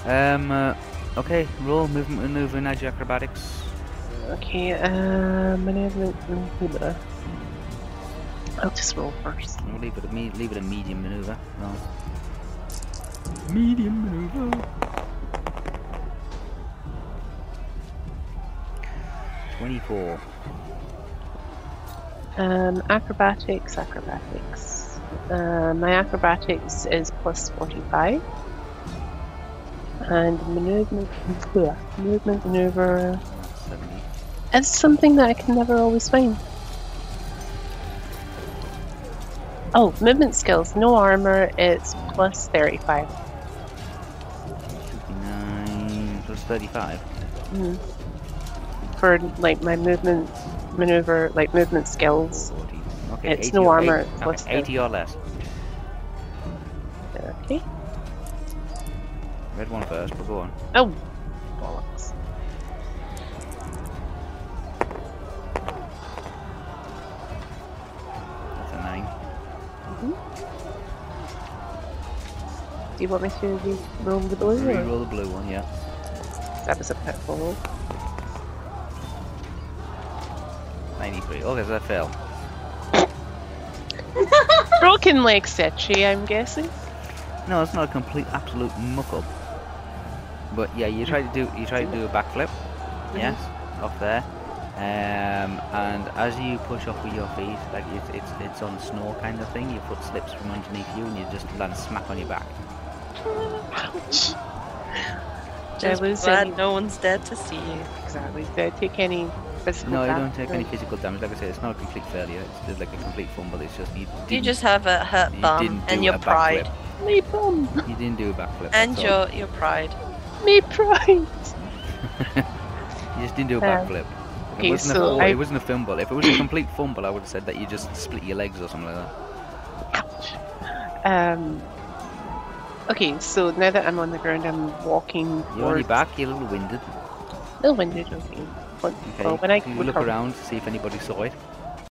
[SPEAKER 1] Um. Uh, okay. Roll movement, maneuver, and add your acrobatics.
[SPEAKER 2] Okay, uh, maneuver. maneuver. I'll just roll first.
[SPEAKER 1] We'll leave it a me- leave it a medium maneuver. No. Medium maneuver. Twenty-four.
[SPEAKER 2] Um, acrobatics, acrobatics. Uh, my acrobatics is plus 45. And movement, bleh, movement maneuver
[SPEAKER 1] Seventy.
[SPEAKER 2] is something that I can never always find. Oh, movement skills, no armor, it's plus 35.
[SPEAKER 1] Fifty-nine plus thirty-five.
[SPEAKER 2] Mm. For like my movement maneuver, like movement skills.
[SPEAKER 1] Okay.
[SPEAKER 2] It's no armor,
[SPEAKER 1] 80,
[SPEAKER 2] plus
[SPEAKER 1] okay, eighty or less. Red one first, but go on.
[SPEAKER 2] Oh, bollocks.
[SPEAKER 1] That's a nine. Mm-hmm.
[SPEAKER 2] Do you want me to re- roll the blue? or-
[SPEAKER 1] Reroll the blue one, yeah.
[SPEAKER 2] That was a pitfall roll.
[SPEAKER 1] Ninety-three. Okay, so that fell.
[SPEAKER 2] Broken leg Setchi, I'm guessing.
[SPEAKER 1] No, it's not a complete absolute muck up. But yeah, you try to do you try to do a backflip. Yes, off there. Um, and as you push off with your feet, like it's it's it's on snow kind of thing. Your foot slips from underneath you, and you just land smack on your back.
[SPEAKER 2] Ouch.
[SPEAKER 3] Just
[SPEAKER 2] lose
[SPEAKER 3] glad
[SPEAKER 2] any?
[SPEAKER 3] no one's dead to see you.
[SPEAKER 2] Exactly. Did I take any physical
[SPEAKER 1] No, you
[SPEAKER 2] damage?
[SPEAKER 1] don't take any physical damage. Like I said, it's not a complete failure. It's just like a complete fumble. It's just you.
[SPEAKER 3] You
[SPEAKER 1] didn't-
[SPEAKER 3] just have a hurt
[SPEAKER 1] you
[SPEAKER 3] bum
[SPEAKER 1] didn't
[SPEAKER 3] and your
[SPEAKER 1] a
[SPEAKER 3] pride.
[SPEAKER 1] backflip.
[SPEAKER 2] Me bum.
[SPEAKER 1] You didn't do a backflip.
[SPEAKER 3] And
[SPEAKER 1] that's all.
[SPEAKER 3] your your pride.
[SPEAKER 2] Me pride.
[SPEAKER 1] You just didn't do a
[SPEAKER 2] Um,
[SPEAKER 1] backflip.
[SPEAKER 2] Okay,
[SPEAKER 1] it wasn't,
[SPEAKER 2] so
[SPEAKER 1] a,
[SPEAKER 2] I-
[SPEAKER 1] it wasn't a fumble. If it was a complete fumble, I would have said that you just split your legs or something like that.
[SPEAKER 2] Ouch. Um. Okay, so now that I'm on the ground, I'm walking.
[SPEAKER 1] You're on your back, you're a little winded.
[SPEAKER 2] A Little winded. Okay. But,
[SPEAKER 1] Okay,
[SPEAKER 2] well, when I
[SPEAKER 1] you look around to see if anybody saw it.